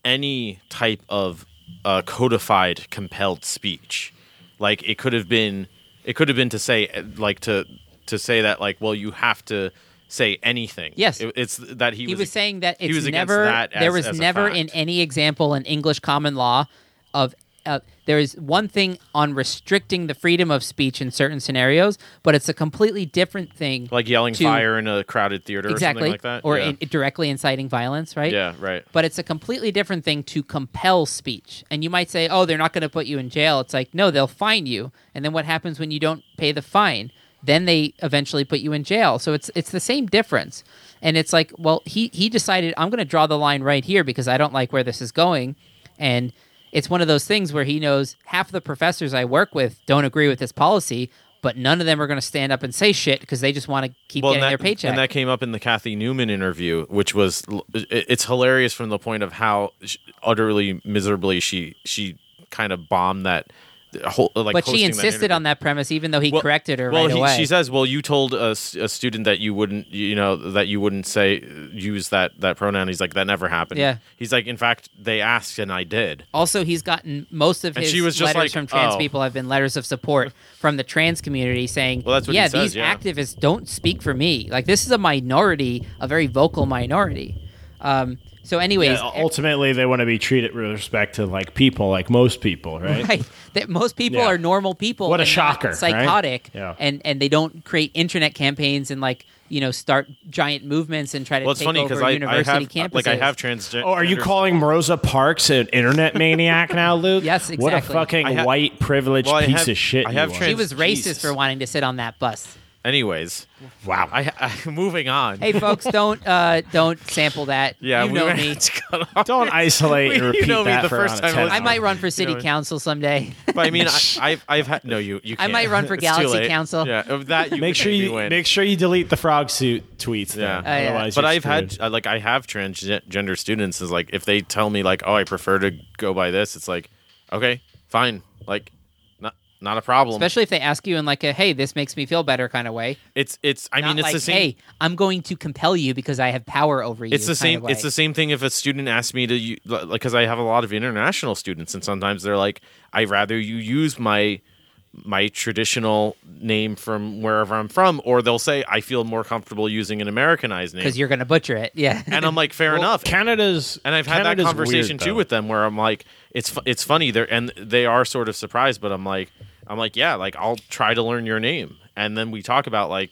any type of uh, codified, compelled speech. Like it could have been, it could have been to say, like to to say that, like, well, you have to say anything. Yes. It- it's that he, he was, saying that he was never that there was never in any example in English common law of uh, there is one thing on restricting the freedom of speech in certain scenarios, but it's a completely different thing. like yelling to- fire in a crowded theater exactly, or something like that. or yeah. in, directly inciting violence, right? yeah, right. But it's a completely different thing to compel speech. And you might say, oh, they're not going to put you in jail. It's like, no, they'll fine you. And then what happens when you don't pay the fine? Then they eventually put you in jail. So it's it's the same difference. And it's like, well, he he decided I'm going to draw the line right here because I don't like where this is going. And it's one of those things where he knows half of the professors I work with don't agree with this policy, but none of them are going to stand up and say shit because they just want to keep well, getting and their that, paycheck. And that came up in the Cathy Newman interview, which was it's hilarious from the point of how utterly miserably she she kind of bombed that whole like. but she hosting that insisted on that premise, even though he Well- corrected her well, right he, away. she says, "Well, you told a student that you wouldn't, you know, that you wouldn't say use that that pronoun." He's like, "That never happened." Yeah. He's like, "In fact, they asked and I did." Also, he's gotten most of And his she was just letters like, from trans oh. people have been letters of support from the trans community saying, Well, that's what yeah, says, these yeah. activists don't speak for me. Like, this is a minority, a very vocal minority. Um, so, anyways, Yeah, ultimately, they want to be treated with respect to like people, like most people, right? right, that most people Yeah. are normal people. What a and not shocker, right? Psychotic. Yeah. And, and they don't create internet campaigns and, like, you know, start giant movements and try to Well, it's take funny over because I, I university have campuses. like I have transgender. Oh, are you calling Rosa Parks an internet maniac now, Luke? Yes, exactly. What a fucking I ha- white privileged Well, piece have- of shit. I have you are. trans- She was racist Jesus. for wanting to sit on that bus. Anyways, wow. I, I moving on. Hey, folks, don't uh, don't sample that. yeah, you we know might me. to cut off. Don't isolate and repeat You repeat know me the for first time 10 listening. I might run for You city know- council someday. But I mean, I, I've I've had no you you. I Can't. might run for Galaxy. Council. Yeah, of that you Make sure you win. make sure you delete the frog suit tweets. Yeah. then. Yeah. Otherwise, but I've had screwed. uh, like I have transgender students is like if they tell me like oh I prefer to go by this it's like okay fine like not not a problem Especially if they ask you in like a "Hey, this makes me feel better" kind of way. it's it's I Not mean it's like, the same "Hey, I'm going to compel you because I have power over you." it's the kind same of way. it's the same thing if a student asks me to like because I have a lot of international students and sometimes they're like I'd rather you use my my traditional name from wherever I'm from or they'll say I feel more comfortable using an Americanized name because you're going to butcher it. Yeah. and I'm like fair Well, enough Canada's and I've had Canada's that conversation weird, too with them where I'm like, it's fu- it's funny there, and they are sort of surprised, but I'm like, I'm like, yeah, like I'll try to learn your name, and then we talk about like,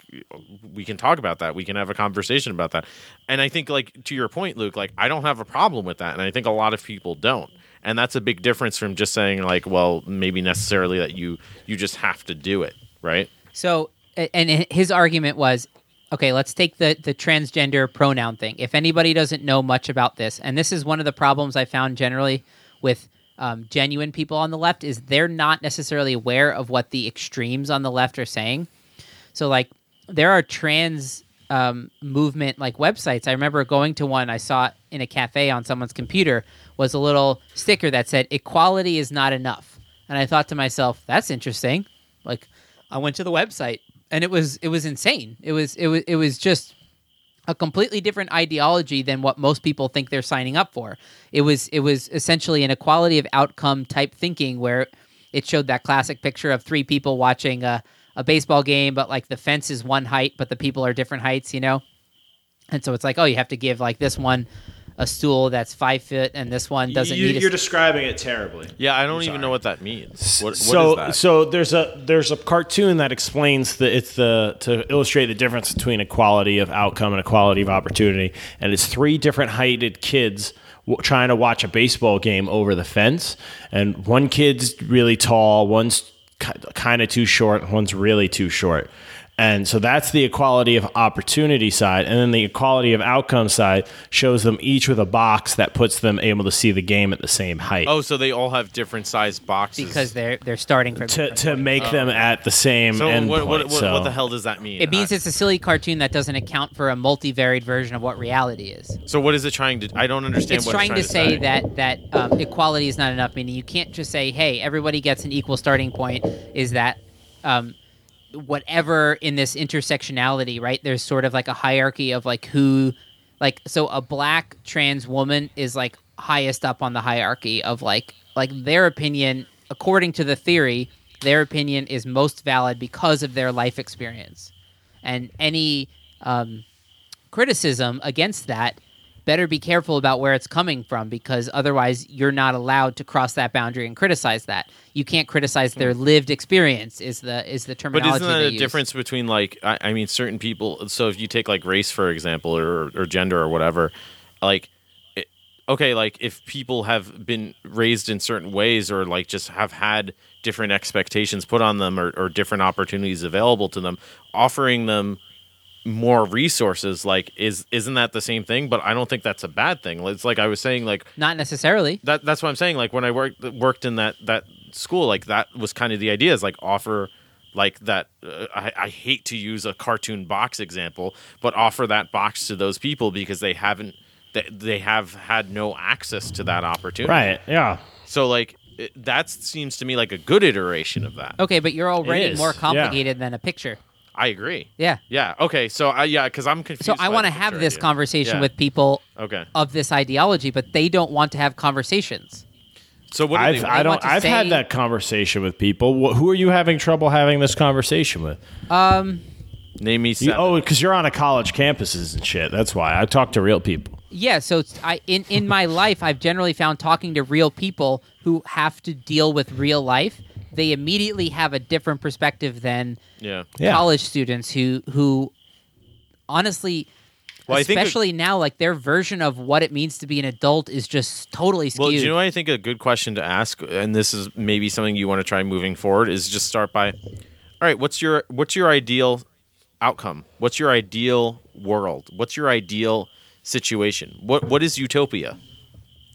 we can talk about that, we can have a conversation about that, and I think like to your point, Luke, like I don't have a problem with that, and I think a lot of people don't, and that's a big difference from just saying like, well, maybe necessarily that you you just have to do it, right? So, and his argument was, okay, let's take the the transgender pronoun thing. If anybody doesn't know much about this, and this is one of the problems I found generally with um, genuine people on the left, is they're not necessarily aware of what the extremes on the left are saying. So, like, there are trans um, movement like websites. I remember going to one I saw in a cafe on someone's computer was a little sticker that said "Equality is not enough," and I thought to myself, "That's interesting." Like, I went to the website and it was it was insane. It was it was it was just a completely different ideology than what most people think they're signing up for. It was it was essentially an equality of outcome type thinking where it showed that classic picture of three people watching a, a baseball game, but like the fence is one height, but the people are different heights, you know? And so it's like, oh, you have to give like this one a stool that's five foot and this one doesn't you, need. You're describing it terribly. Yeah, I don't even sorry. know what that means. What, what so is that? so there's a there's a cartoon that explains the it's the to illustrate the difference between equality of outcome and equality of opportunity and it's three different heighted kids trying to watch a baseball game over the fence and one kid's really tall one's kind of too short one's really too short and so that's the equality of opportunity side. And then the equality of outcome side shows them each with a box that puts them able to see the game at the same height. oh, so they all have different sized boxes because they're they're starting from to, to points. make them at the same So end what, what, point. what, so. what the hell does that mean? It means I- it's a silly cartoon that doesn't account for a multivariate version of what reality is. so what is it trying to? I don't understand. It's what trying, it's to say that that um, equality is not enough. Meaning you can't just say, "Hey, everybody gets an equal starting point." Is that um, whatever in this intersectionality, right? There's sort of like a hierarchy of like who, like so a black trans woman is like highest up on the hierarchy of like like their opinion according to the theory, their opinion is most valid because of their life experience, and any um, criticism against that better be careful about where it's coming from because otherwise you're not allowed to cross that boundary and criticize that. You can't criticize their hmm. lived experience is the is the terminology. But isn't that a use. difference between like I, I mean certain people? So if you take like race for example, or or gender or whatever, like it, okay, like if people have been raised in certain ways or like just have had different expectations put on them or, or different opportunities available to them, offering them more resources like is isn't that the same thing but i don't think that's a bad thing it's like i was saying like Not necessarily. that that's what I'm saying. Like when I worked worked in that that school, like that was kind of the idea is like offer like that uh, I, I hate to use a cartoon box example but offer that box to those people because they haven't they, they have had no access to that opportunity Right. Yeah. so like it, that seems to me like a good iteration of that Okay, but you're already is, more yeah. complicated than a picture. I agree Yeah. yeah okay so I yeah because i'm confused So I want to have this idea. conversation Yeah. with people okay of this ideology, but they don't want to have conversations. so what do I've they I want don't to I've say- had that conversation with people. Wh- Who are you having trouble having this conversation with? Um. name me You, oh, because you're on a college campuses and shit. That's why I talk to real people. Yeah, so it's, I in in my life, I've generally found talking to real people who have to deal with real life. They immediately have a different perspective than yeah Yeah. college students who who honestly Well, I think especially now like their version of what it means to be an adult is just totally skewed Well, do you know what I think a good question to ask, and this is maybe something you want to try moving forward, is just start by, all right, what's your what's your ideal outcome? What's your ideal world? What's your ideal situation? What what is utopia?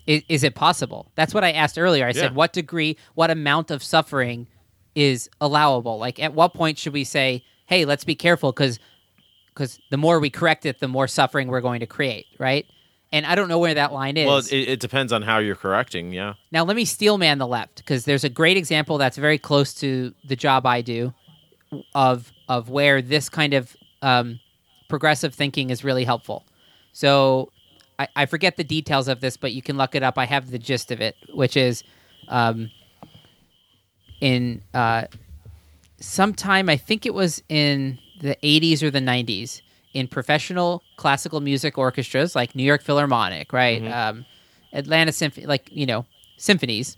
Is, is it possible that's what i asked earlier i Yeah. said what degree what amount of suffering is allowable like at what point should we say hey let's be careful because because the more we correct it the more suffering we're going to create right and i don't know where that line is Well, it, it depends on how you're correcting. Yeah. now let me steel man the left because there's a great example that's very close to the job i do of of where this kind of um, progressive thinking is really helpful so I, I forget the details of this but you can look it up. I have the gist of it which is um, in uh, sometime i think it was in the 80s or the 90s in professional classical music orchestras like new york philharmonic right? Um, atlanta symphony like you know symphonies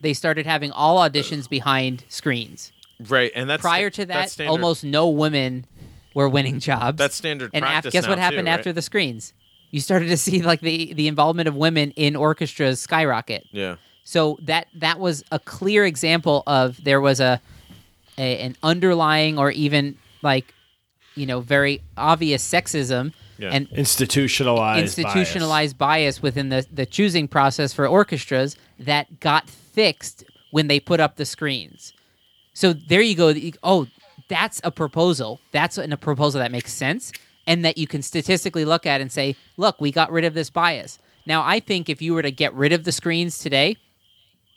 they started having all auditions behind screens. Right. And that's prior to that almost no women were winning jobs. That's standard and af- guess what happened too, right? after the screens you started to see like the the involvement of women in orchestras skyrocket Yeah. so that that was a clear example of there was a, a an underlying or even like you know very obvious sexism Yeah. and Institutionalized. institutionalized bias. within the the choosing process for orchestras that got fixed when they put up the screens. So there you go. Oh, that's a proposal. That's an- a proposal that makes sense and that you can statistically look at and say, look, we got rid of this bias. Now, I think if you were to get rid of the screens today,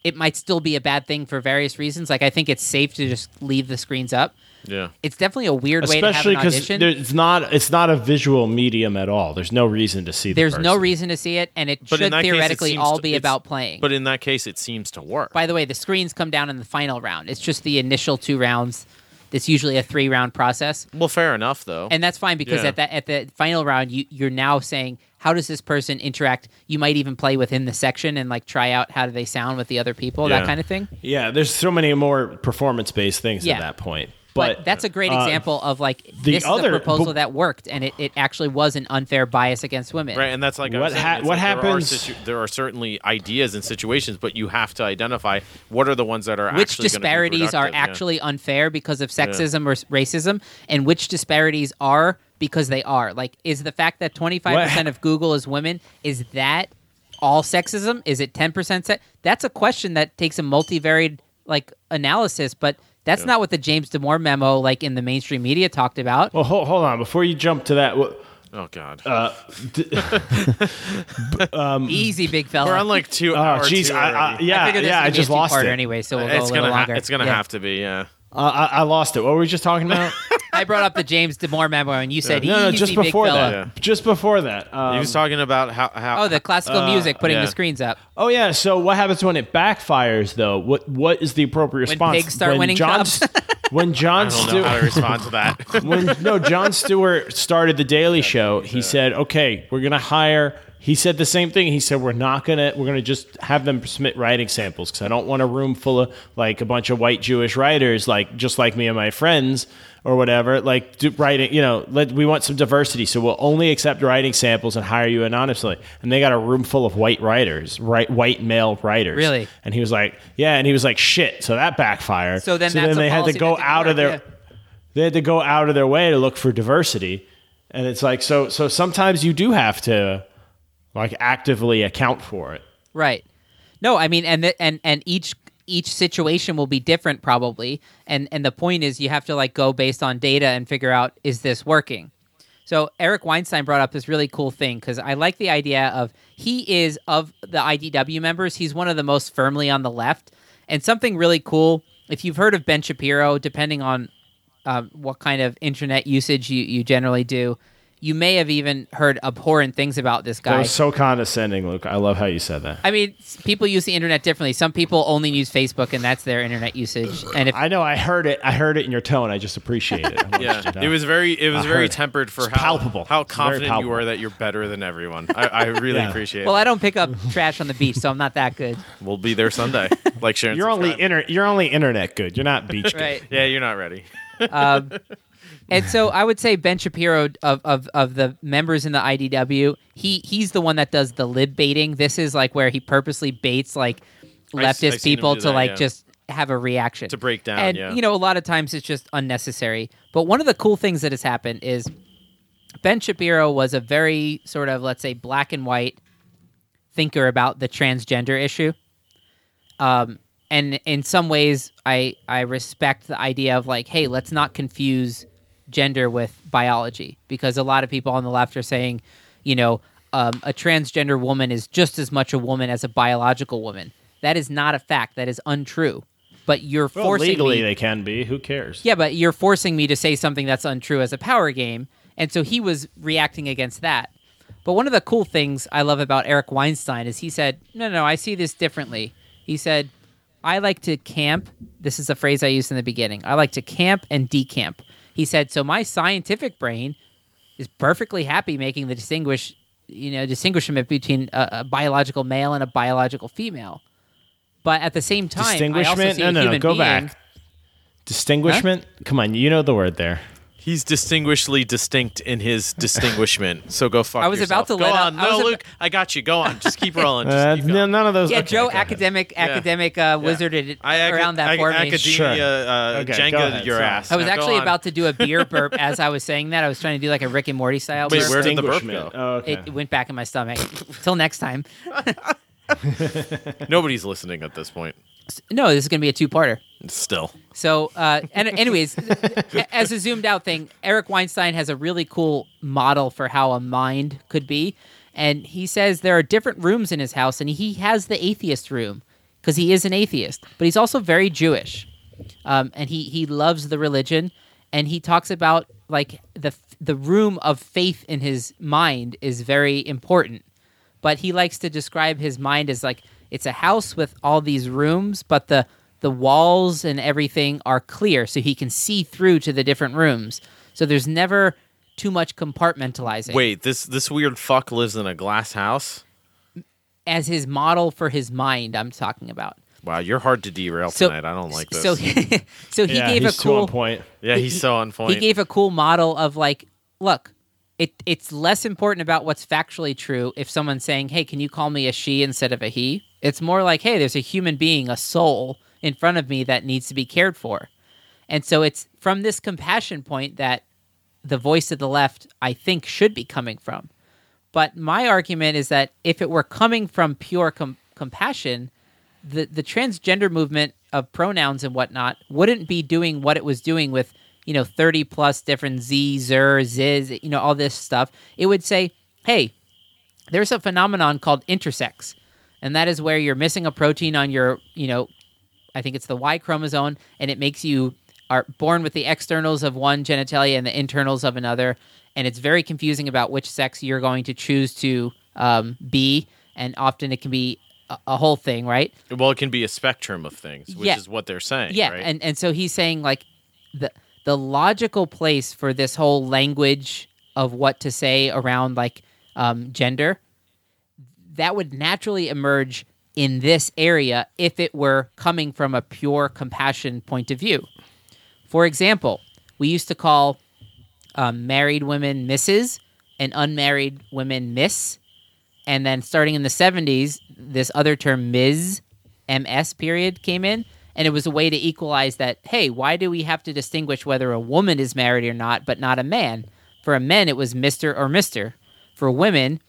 it might still be a bad thing for various reasons. Like I think it's safe to just leave the screens up. Yeah. It's definitely a weird way Especially to have an because audition. it's not it's not a visual medium at all. There's no reason to see. the There's no reason to see it, and it But should that case, it theoretically all to- be it's- about playing. But in that case, it seems to work. By the way, the screens come down in the final round. It's just the initial two rounds. It's usually a three round process, well, fair enough, though. and that's fine because Yeah. at that at the final round, you you're now saying how does this person interact? You might even play within the section and like try out how do they sound with the other people, Yeah. that kind of thing. Yeah, there's so many more performance based things Yeah. at that point. But, But, that's a great uh, example of like the this other- is a proposal but- that worked, and it, it actually was an unfair bias against women. Right, and that's like What saying, ha- what like there are happens- situ- There are, certainly ideas and situations, but you have to identify what are the ones that are which actually gonna be disparities are productive, yeah. actually unfair because of sexism or racism and which disparities are because they are like is the fact that 25% of google is women is that all sexism is it 10% sex that's a question that takes a multivariate like analysis but that's not what the james damore memo like in the mainstream media talked about well, hold, hold on before you jump to that. wh- Oh God, Uh, easy big fella we're on like two Oh, hours. jeez, two I, I, yeah, I yeah, I just lost two-parter it. anyway so we'll go a it's little gonna ha- longer it's gonna Yeah. have to be yeah. Uh, I, I lost it. What were we just talking about? i brought up the james damore memo and you said no, no, easy just big before fella. that. Yeah. Just before that. Um, he was talking about how how oh the classical Uh, music putting yeah. the screens up Oh yeah. So what happens when it backfires, though? What What is the appropriate When response? pigs start winning Jon, jobs? when Jon I don't know how to Stewart, respond to that. when no Jon Stewart started the Daily Show, he said, "Okay, we're gonna hire." He said the same thing. He said, "We're not gonna. We're gonna just have them submit writing samples because I don't want a room full of like a bunch of white Jewish writers, like just like me and my friends." Or whatever, like do, writing, you know, let, we want some diversity, so we'll only accept writing samples and hire you anonymously. And they got a room full of white writers, right, white male writers. Really? And he was like, "Yeah," and he was like, "Shit!" So that backfired. So then that's a they had to go out of their yeah. they had to go out of their way to look for diversity and it's like so so sometimes you do have to like actively account for it. Right. No, I mean, and and and each each situation will be different probably. And and the point is you have to like go based on data and figure out is this working? So eric weinstein brought up this really cool thing because i like the idea of he is of the idw members he's one of the most firmly on the left. And something really cool if you've heard of ben shapiro depending on uh, what kind of internet usage you, you generally do you may have even heard abhorrent things about this That guy was so condescending, Luke. I love how you said that. I mean, people use the internet differently. Some people only use Facebook, and that's their internet usage. And if I know. I heard it. I heard it in your tone. I just appreciate it. I you Yeah, know. it was very it was I very tempered for how palpable. how It's very confident you palpable. are that you're better than everyone. I, I really Yeah. appreciate well, it. Well, I don't pick up trash on the beach, so I'm not that good. We'll be there Sunday. Like Sharon. You're only subscribe. inter- You're only internet good. You're not beach good. Right. Yeah, you're not ready. Um, And so I would say Ben Shapiro of, of, of the members in the IDW, he he's the one that does the lib baiting. This is like where he purposely baits like I I leftist him people to that, like yeah. just have a reaction To break down, And yeah. you know, a lot of times it's just unnecessary. But one of the cool things that has happened is Ben Shapiro was a very sort of let's say black and white thinker about the transgender issue. Um, and in some ways, I I respect the idea of like, hey, let's not confuse gender with biology because a lot of people on the left are saying, you know, um, a transgender woman is just as much a woman as a biological woman. That is not a fact. That is untrue. But you're Well, forcing legally me. they can be. Who cares? Yeah, but you're forcing me to say something that's untrue as a power game. And so he was reacting against that. But one of the cool things I love about Eric Weinstein is he said, no, no, I see this differently. He said, I like to camp. This is a phrase I used in the beginning. I like to camp and decamp. He said, so my scientific brain is perfectly happy making the distinguish, you know, distinguishment between a, a biological male and a biological female. But at the same time, I also Distinguishment? see No, no, no. Go being- back. Distinguishment? Come on. You know the word there. He's distinguishedly distinct in his distinguishment. So go fuck I was yourself. about to go let out- on. I was No, ab- Luke, I got you. Go on. Just keep rolling. Just Uh, keep no, going. none of those. Yeah, okay, Joe go ahead. academic academic uh, wizarded it I ac- around that ac- for me. academia Sure. uh, Okay, Jenga your sorry. ass. I was Now, actually about to do a beer burp as I was saying that. I was trying to do like a Rick and Morty style Wait, burp. where did the burp go? Oh, okay. It went back in my stomach. Till next time. Nobody's listening at this point. No, this is going to be a two-parter. Still. So, uh, and anyways, as a zoomed out thing, Eric Weinstein has a really cool model for how a mind could be. And he says there are different rooms in his house, and he has the atheist room because he is an atheist, but he's also very Jewish. Um, and he, he loves the religion. And he talks about like the, the room of faith in his mind is very important but he likes to describe his mind as like it's a house with all these rooms, but the the walls and everything are clear, so he can see through to the different rooms. So there's never too much compartmentalizing. Wait, this this weird fuck lives in a glass house? as his model for his mind, I'm talking about. Wow, you're hard to derail So tonight. I don't like this. So so he yeah, gave he's a too on cool point. yeah, he's so on point. He gave a cool model of like, look, it it's less important about what's factually true if someone's saying, "Hey, can you call me a she instead of a he?" It's more like, "Hey, there's a human being, a soul in front of me that needs to be cared for." And so it's from this compassion point that the voice of the left, I think, should be coming from. But my argument is that if it were coming from pure com- compassion, the the transgender movement of pronouns and whatnot wouldn't be doing what it was doing with you know 30 plus different z zer ziz you know all this stuff it would say hey there's a phenomenon called intersex and that is where you're missing a protein on your you know i think it's the y chromosome and it makes you are born with the externals of one genitalia and the internals of another and it's very confusing about which sex you're going to choose to um, be and often it can be a, a whole thing right well, it can be a spectrum of things, which Yeah. is what they're saying. yeah right? and and so he's saying like the the logical place for this whole language of what to say around like um, gender that would naturally emerge in this area if it were coming from a pure compassion point of view. For example we used to call um, married women mrs and unmarried women miss. And then starting in the 70s this other term ms ms period came in. And it was a way to equalize that hey why do we have to distinguish whether a woman is married or not but not a man? For a man, it was mr or mr for women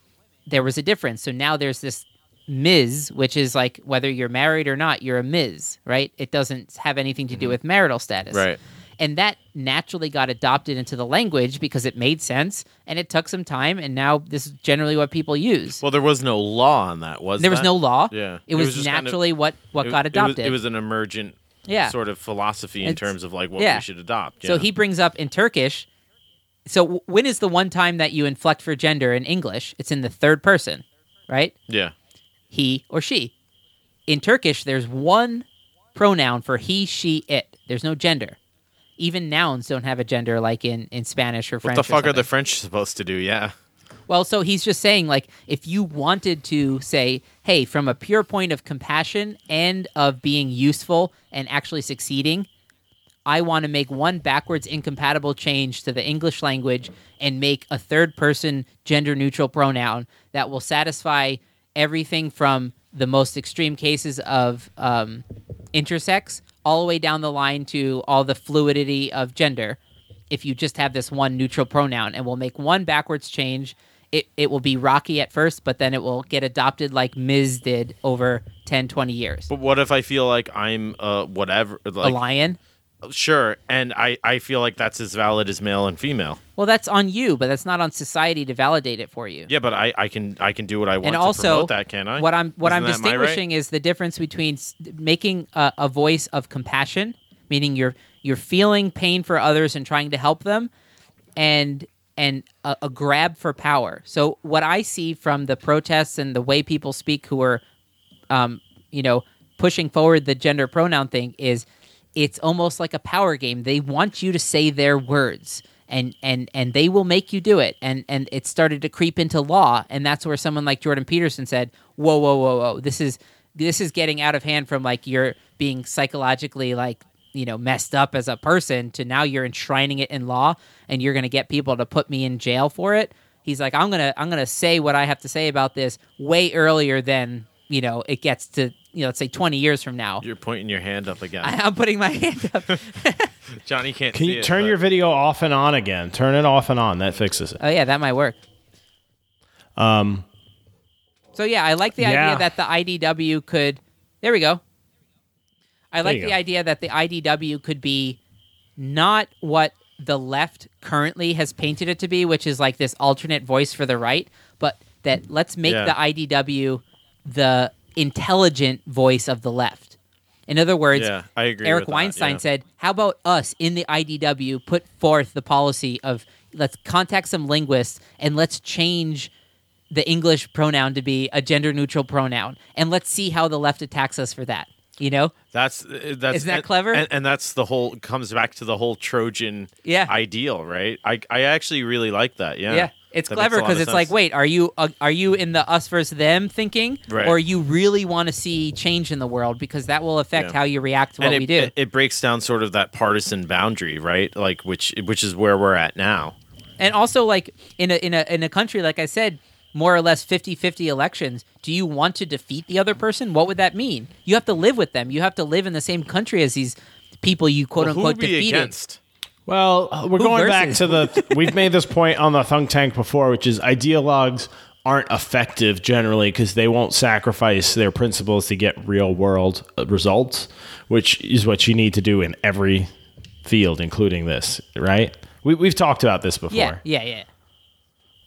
there was a difference. So now there's this Ms., which is like whether you're married or not, you're a Ms., right? It doesn't have anything to do mm-hmm. with marital status. Right. And that naturally got adopted into the language because it made sense and it took some time. And now this is generally what people use. Well, there was no law on that, was there was that? no law. Yeah. It was, just kind of- naturally what, what it- got it was- adopted. It was, an emergent Yeah. sort of philosophy in It's- terms of like what yeah. we should adopt. So yeah. he brings up in Turkish. So w- when is the one time that you inflect for gender in English? It's in the third person, right? yeah. He or she. In Turkish, there's one pronoun for he, she, it. There's no gender. Even nouns don't have a gender like in, in Spanish or French. What the fuck are the. French supposed to do? Yeah. Well, so he's just saying, like, if you wanted to say, hey, from a pure point of compassion and of being useful and actually succeeding, I want to make one backwards incompatible change to the English language and make a third person gender neutral pronoun that will satisfy everything from the most extreme cases of um, intersex all the way down the line to all the fluidity of gender. If you just have this one neutral pronoun and we'll make one backwards change. It, it will be rocky at first but then it will get adopted like ms did over 10 20 years. But what if I feel like I'm uh whatever a lion sure and I I feel like that's as valid as male and female. well that's on you but that's not on society to validate it for you Yeah, but I I can I can do what I want and to also promote that, can I? what i'm what i'm Isn't that my right? distinguishing is the difference between making a, a voice of compassion meaning you're you're feeling pain for others and trying to help them and and a, a grab for power so what i see from the protests and the way people speak who are um, you know, pushing forward the gender pronoun thing is it's almost like a power game. They want you to say their words and and and they will make you do it. And and it started to creep into law and that's where someone like Jordan Peterson said, "Whoa, whoa, whoa, whoa. This is this is getting out of hand from like you're being psychologically like you know messed up as a person to now you're enshrining it in law and you're going to get people to put me in jail for it he's like i'm going to i'm going to say what i have to say about this way earlier than you know it gets to you know let's say 20 years from now You're pointing your hand up again. I, i'm putting my hand up Johnny can't Can see you it, turn but- your video off and on again? Turn it off and on. That fixes it. oh yeah that might work Um, so yeah i like the Yeah. idea that the idw could there we go i like you the go. idea that the idw could be not what the left currently has painted it to be which is like this alternate voice for the right but that let's make Yeah. the idw the intelligent voice of the left in other words Yeah. Eric that, Weinstein yeah. said, "How about us in the IDW put forth the policy of let's contact some linguists and let's change the English pronoun to be a gender neutral pronoun and let's see how the left attacks us for that." You know? That's uh, that's Isn't that and- clever? And, and that's the whole comes back to the whole Trojan Yeah. ideal, right? I I actually really like that. Yeah, Yeah. It's That clever because it's like, wait, are you uh, are you in the us versus them thinking, Right. or you really want to see change in the world because that will affect Yeah. how you react to what and we it, do? It, it breaks down sort of that partisan boundary, right? Like which which is where we're at now. and also like in a in a in a country like i said more or less 50-50 elections do you want to defeat the other person what would that mean you have to live with them you have to live in the same country as these people you quote Well, unquote defeated against? Well, uh, we're Who going back to the. We've made this point on the Thunk Tank before, which is ideologues aren't effective generally because they won't sacrifice their principles to get real world uh, results, which is what you need to do in every field, including this, right? We, we've talked about this before. yeah yeah yeah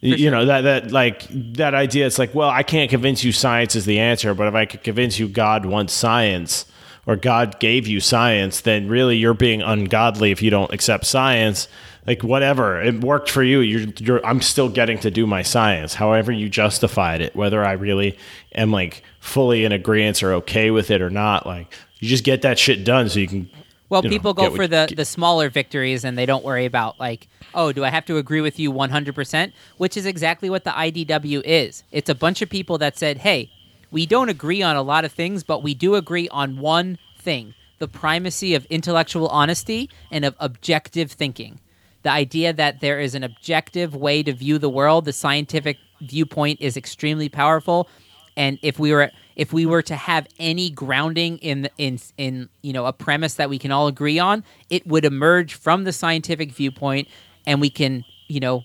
You, you know that that like that idea. It's like, well, I can't convince you science is the answer, but if I could convince you God wants science or God gave you science, then really you're being ungodly if you don't accept science. Like whatever, it worked for you. You're, you're I'm still getting to do my science. However you justified it, whether I really am like fully in agreement or okay with it or not, like you just get that shit done so you can. well you know, people go for the the smaller victories and they don't worry about like oh do i have to agree with you 100% which is exactly what the idw is it's a bunch of people that said hey we don't agree on a lot of things but we do agree on one thing the primacy of intellectual honesty and of objective thinking. The idea that there is an objective way to view the world the scientific viewpoint is extremely powerful. And if we were if we were to have any grounding in in in you know a premise that we can all agree on it would emerge from the scientific viewpoint and we can you know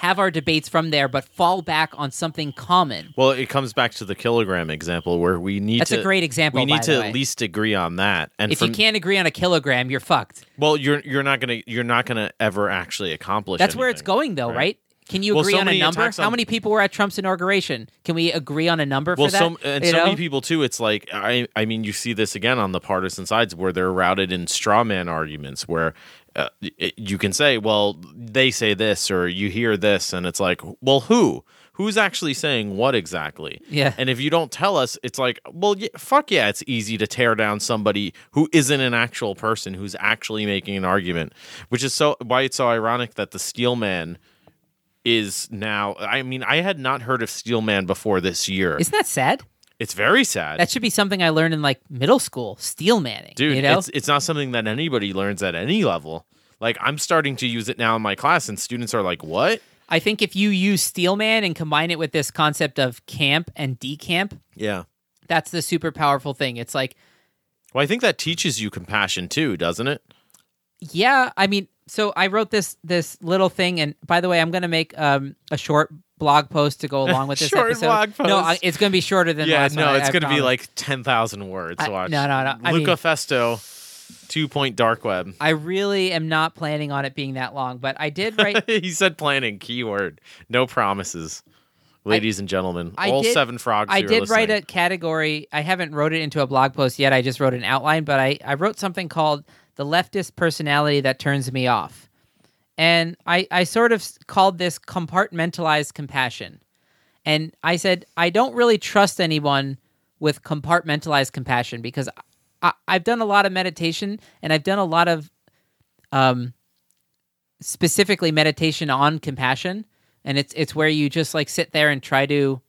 have our debates from there, but fall back on something common. Well, it comes back to the kilogram example where we need That's to. a great example, We need to the at least agree on that. And If from, you can't agree on a kilogram, you're fucked. well, you're you're not gonna you're not gonna ever actually accomplish. That's where it's going, though, right? right? Can you Well, agree so on a number? attacks How many people were at Trump's inauguration? Can we agree on a number Well, for that? so and You so know? many people too. It's like I I mean, you see this again on the partisan sides where they're routed in straw man arguments where. Uh, you can say, well, they say this, or you hear this, and it's like, well, who? Who's actually saying what exactly? Yeah. And if you don't tell us, it's like, well, yeah, fuck yeah, it's easy to tear down somebody who isn't an actual person who's actually making an argument, which is so why it's so ironic that the Steel Man is now. I mean, I had not heard of Steel Man before this year. Isn't that sad? It's very sad. That should be something I learned in like middle school. Steel manning, Dude, You know, it's it's not something that anybody learns at any level. Like I'm starting to use it now in my class and students are like, "What?" I think if you use Steelman and combine it with this concept of camp and decamp, Yeah. that's the super powerful thing. It's like, Well, I think that teaches you compassion too, doesn't it? yeah, I mean, so I wrote this this little thing, and by the way, I'm going to make um, a short blog post to go along with this Short episode. blog No, I, it's going to be shorter than yeah, last no, one. I- it's I going to be promise. like 10,000 words. I- Watch. no, no, no, I Luca mean- Festo, two point dark web. I really am not planning on it being that long, but I did write. he said planning, keyword. No promises. Ladies and gentlemen, I all did- seven frogs. I who are did write a listening. category. I haven't wrote it into a blog post yet. I just wrote an outline, but I, I wrote something called the leftist personality that turns me off. And I, I sort of called this compartmentalized compassion. And I said, I don't really trust anyone with compartmentalized compassion because I, I've done a lot of meditation and I've done a lot of um, specifically meditation on compassion. And it's it's where you just like sit there and try to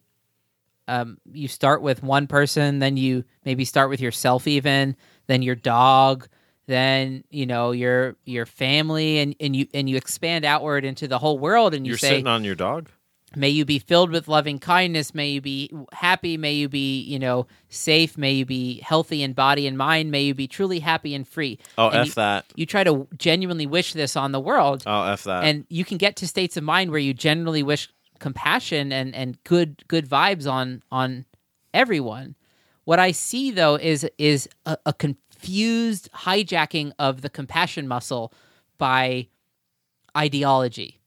um, you start with one person, then you maybe start with yourself even, then your dog, then you know your your family, and, and you and you expand outward into the whole world, and you You're say, sitting on your dog? May you be filled with loving kindness. May you be happy. May you be, you know, safe. May you be healthy in body and mind. May you be truly happy and free. Oh, And F you, that. You try to genuinely wish this on the world, Oh, F that. and you can get to states of mind where you generally wish compassion and and good good vibes on on everyone. What I see though is is a, a confused hijacking of the compassion muscle by ideology.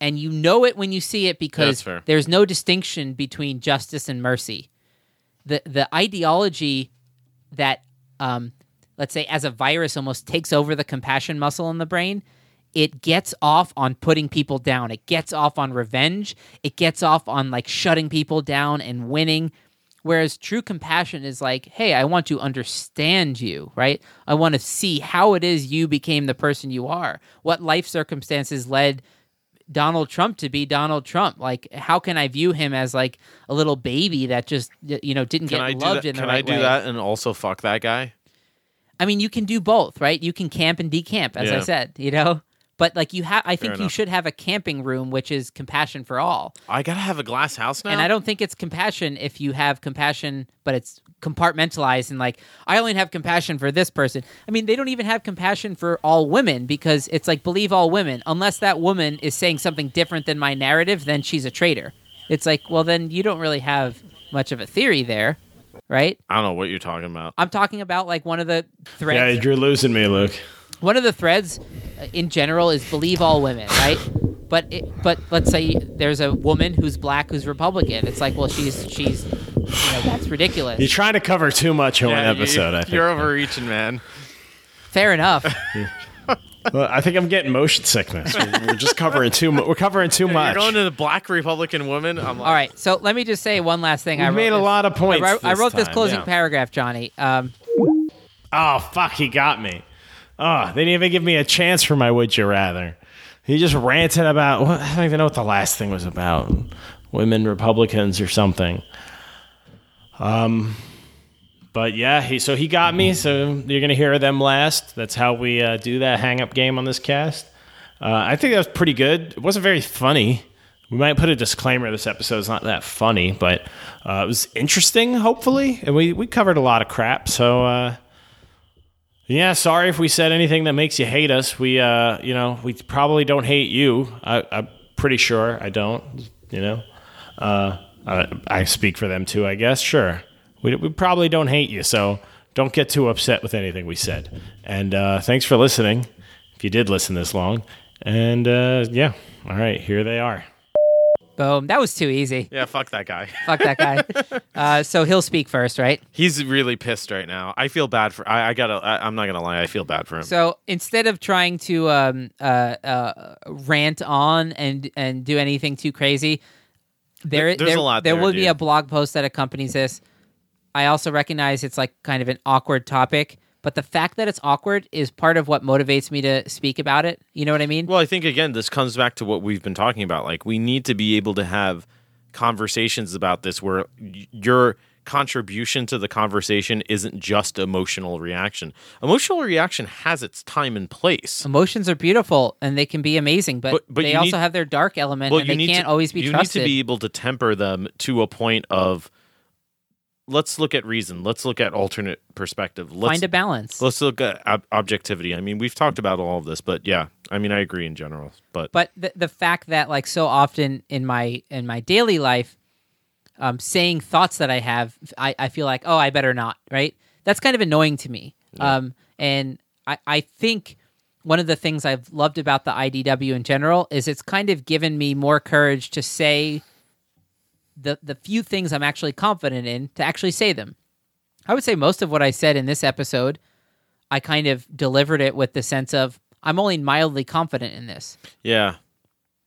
And you know it when you see it because there's no distinction between justice and mercy. The the ideology that um, let's say as a virus almost takes over the compassion muscle in the brain, it gets off on putting people down. It gets off on revenge. It gets off on like shutting people down and winning. Whereas true compassion is like, hey, I want to understand you, right? I want to see how it is you became the person you are. What life circumstances led Donald Trump to be Donald Trump? Like, how can I view him as like a little baby that just you know didn't can get I loved in the Can right I do way? that and also fuck that guy? I mean, you can do both, right? You can camp and decamp, as I said, you know. But like you have, I think you should have a camping room, which is compassion for all. I gotta have a glass house now. And I don't think it's compassion if you have compassion, but it's compartmentalized and like I only have compassion for this person. I mean, they don't even have compassion for all women because it's like believe all women unless that woman is saying something different than my narrative, then she's a traitor. It's like, well, then you don't really have much of a theory there, right? I don't know what you're talking about. I'm talking about like one of the Yeah, you're losing me, Luke. One of the threads uh, in general is believe all women, right? But it, but let's say there's a woman who's black who's Republican. It's like, well, she's she's you know that's ridiculous. You're trying to cover too much in one Yeah, you- episode. I think. You're overreaching, man. Fair enough. Well, I think I'm getting motion sickness. We're, we're just covering too. Mu- we're covering too much. You're going to the black Republican woman. I'm like, All right, so let me just say one last thing. We I wrote made a this- lot of points I wrote, I this wrote this time, closing yeah. paragraph, Johnny. Um, Oh fuck! He got me. Oh, they didn't even give me a chance for my would you rather. He just ranted about. What, I don't even know what the last thing was about. Women Republicans or something. Um, but yeah, he so he got me. So you're gonna hear them last. That's how we uh, do that hang up game on this cast. Uh, I think that was pretty good. It wasn't very funny. We might put a disclaimer. This episode episode's not that funny, but uh, it was interesting. Hopefully, and we we covered a lot of crap. So. Yeah, sorry if we said anything that makes you hate us. We, uh, you know, we probably don't hate you. I, I pretty sure I don't. You know, uh, I, I speak for them too. I guess. Sure, we we probably don't hate you, so don't get too upset with anything we said. And uh, thanks for listening. If you did listen this long, and uh, yeah, all right, here they are. Boom. That was too easy. Yeah, fuck that guy. Fuck that guy. uh, so he'll speak first, right? He's really pissed right now. I feel bad for. I, I gotta. I, I'm not gonna lie. I feel bad for him. So instead of trying to um, uh, uh, rant on and and do anything too crazy, there There- there's there, a lot there there, will be a blog post that accompanies this. I also recognize it's like kind of an awkward topic, but the fact that it's awkward is part of what motivates me to speak about it. You know what I mean? Well, I think again, this comes back to what we've been talking about. Like, we need to be able to have conversations about this where your contribution to the conversation isn't just emotional reaction. Emotional reaction has its time and place. Emotions are beautiful and they can be amazing, but, But- but they also need- have their dark element Well, and they can't to, always be you trusted. You need to be able to temper them to a point of let's look at reason. Let's look at alternate perspective. Let's Find a balance. let's look at ob- objectivity. I mean, we've talked about all of this, but yeah, I mean, I agree in general. But but the, the fact that like so often in my in my daily life um, saying thoughts that i have I, I feel like oh i better not right that's kind of annoying to me um, and I, I think one of the things i've loved about the idw in general is it's kind of given me more courage to say the the few things i'm actually confident in to actually say them i would say most of what i said in this episode i kind of delivered it with the sense of i'm only mildly confident in this yeah,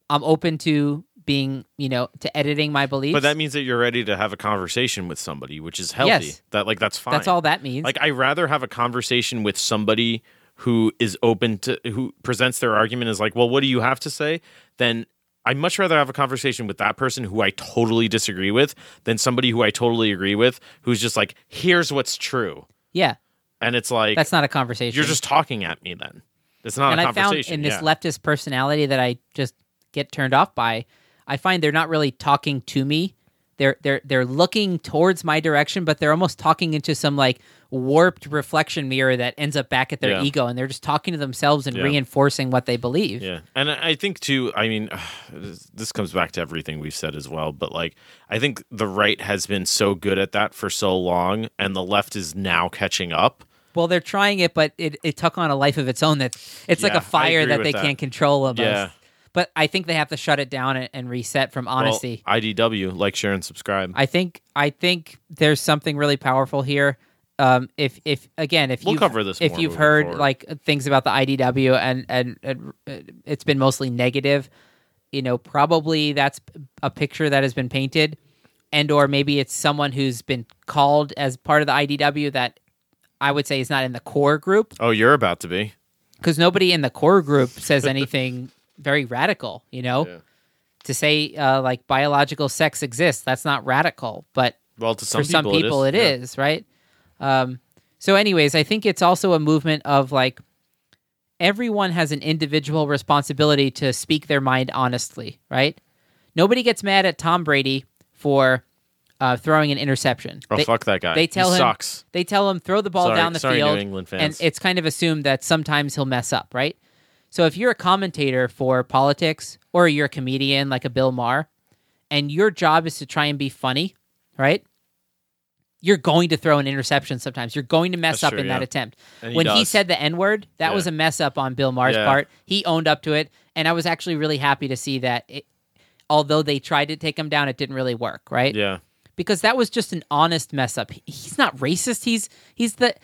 I'm open to being, you know, to editing my beliefs. but that means that you're ready to have a conversation with somebody, which is healthy. Yes. That like that's fine. that's all that means. Like I rather have a conversation with somebody who is open to who presents their argument as like, well, what do you have to say? Than I'd much rather have a conversation with that person who I totally disagree with than somebody who I totally agree with who's just like, here's what's true. yeah, And it's like that's not a conversation. you're just talking at me then. It's not and a I found conversation. in this yeah. leftist personality that I just get turned off by, I find they're not really talking to me. They're they're they're looking towards my direction, but they're almost talking into some like warped reflection mirror that ends up back at their Yeah. ego, and they're just talking to themselves and Yeah. reinforcing what they believe. Yeah, and I think too. I mean, this- comes back to everything we've said as well. But like, I think the right has been so good at that for so long, and the left is now catching up. Well, they're trying it, but it, it took on a life of its own. That it's like a fire that they that. can't control almost. Yeah. But I think they have to shut it down and, and reset from honesty. Well, IDW, like, share, and subscribe. I think I think there's something really powerful here. Um, if if again if We'll you cover this, if you've heard forward. like things about the IDW and, and and it's been mostly negative, you know probably that's a picture that has been painted, and or maybe it's someone who's been called as part of the IDW that I would say is not in the core group oh, you're about to be. because nobody in the core group says anything very radical. You know, Yeah. to say uh, like biological sex exists, that's not radical, but Well, to some for some people it is, yeah. right? Um, so, anyways, I think it's also a movement of like everyone has an individual responsibility to speak their mind honestly, right? Nobody gets mad at Tom Brady for uh, throwing an interception. Oh, They- fuck that guy. They tell he him sucks. they tell him throw the ball Sorry- down the sorry, New field, and it's kind of assumed that sometimes he'll mess up, right? So if you're a commentator for politics or you're a comedian like a Bill Maher, and your job is to try and be funny, right? You're going to throw an interception sometimes. You're going to mess That's up true, in that attempt. He when he said the N word, that Yeah. was a mess up on Bill Maher's Yeah. part. He owned up to it, and I was actually really happy to see that. It, although they tried to take him down, it didn't really work, right? Yeah. because that was just an honest mess up. He's not racist. He's he's the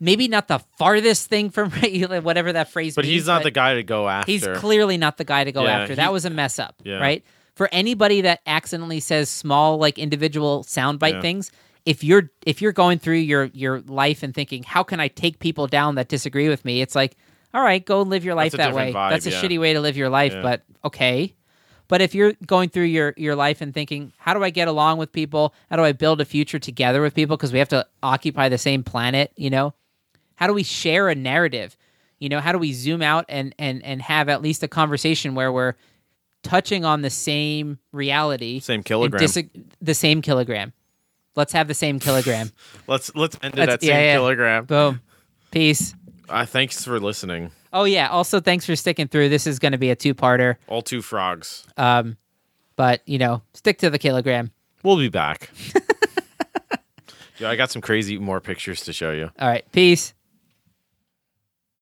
maybe not the farthest thing from whatever that phrase. Is. But means, he's not the guy to go after. He's clearly not the guy to go Yeah, after. that was a mess up, Yeah. right? For anybody that accidentally says small like individual soundbite Yeah. things, if you're if you're going through your your life and thinking, how can I take people down that disagree with me? It's like, all right, go live your life that way. vibe, That's a yeah. shitty way to live your life, but okay. But if you're going through your your life and thinking, how do I get along with people? How do I build a future together with people because we have to occupy the same planet, you know? How do we share a narrative? You know, how do we zoom out and and and have at least a conversation where we're touching on the same reality, Same kilogram. dis- the same kilogram. Let's have the same kilogram. let's let's end it at yeah, same yeah. kilogram. Boom. Peace. Uh, thanks for listening. Oh yeah. Also, thanks for sticking through. This is going to be a two-parter. All two frogs. Um, but you know, stick to the kilogram. We'll be back. yeah, I got some crazy more pictures to show you. All right. Peace.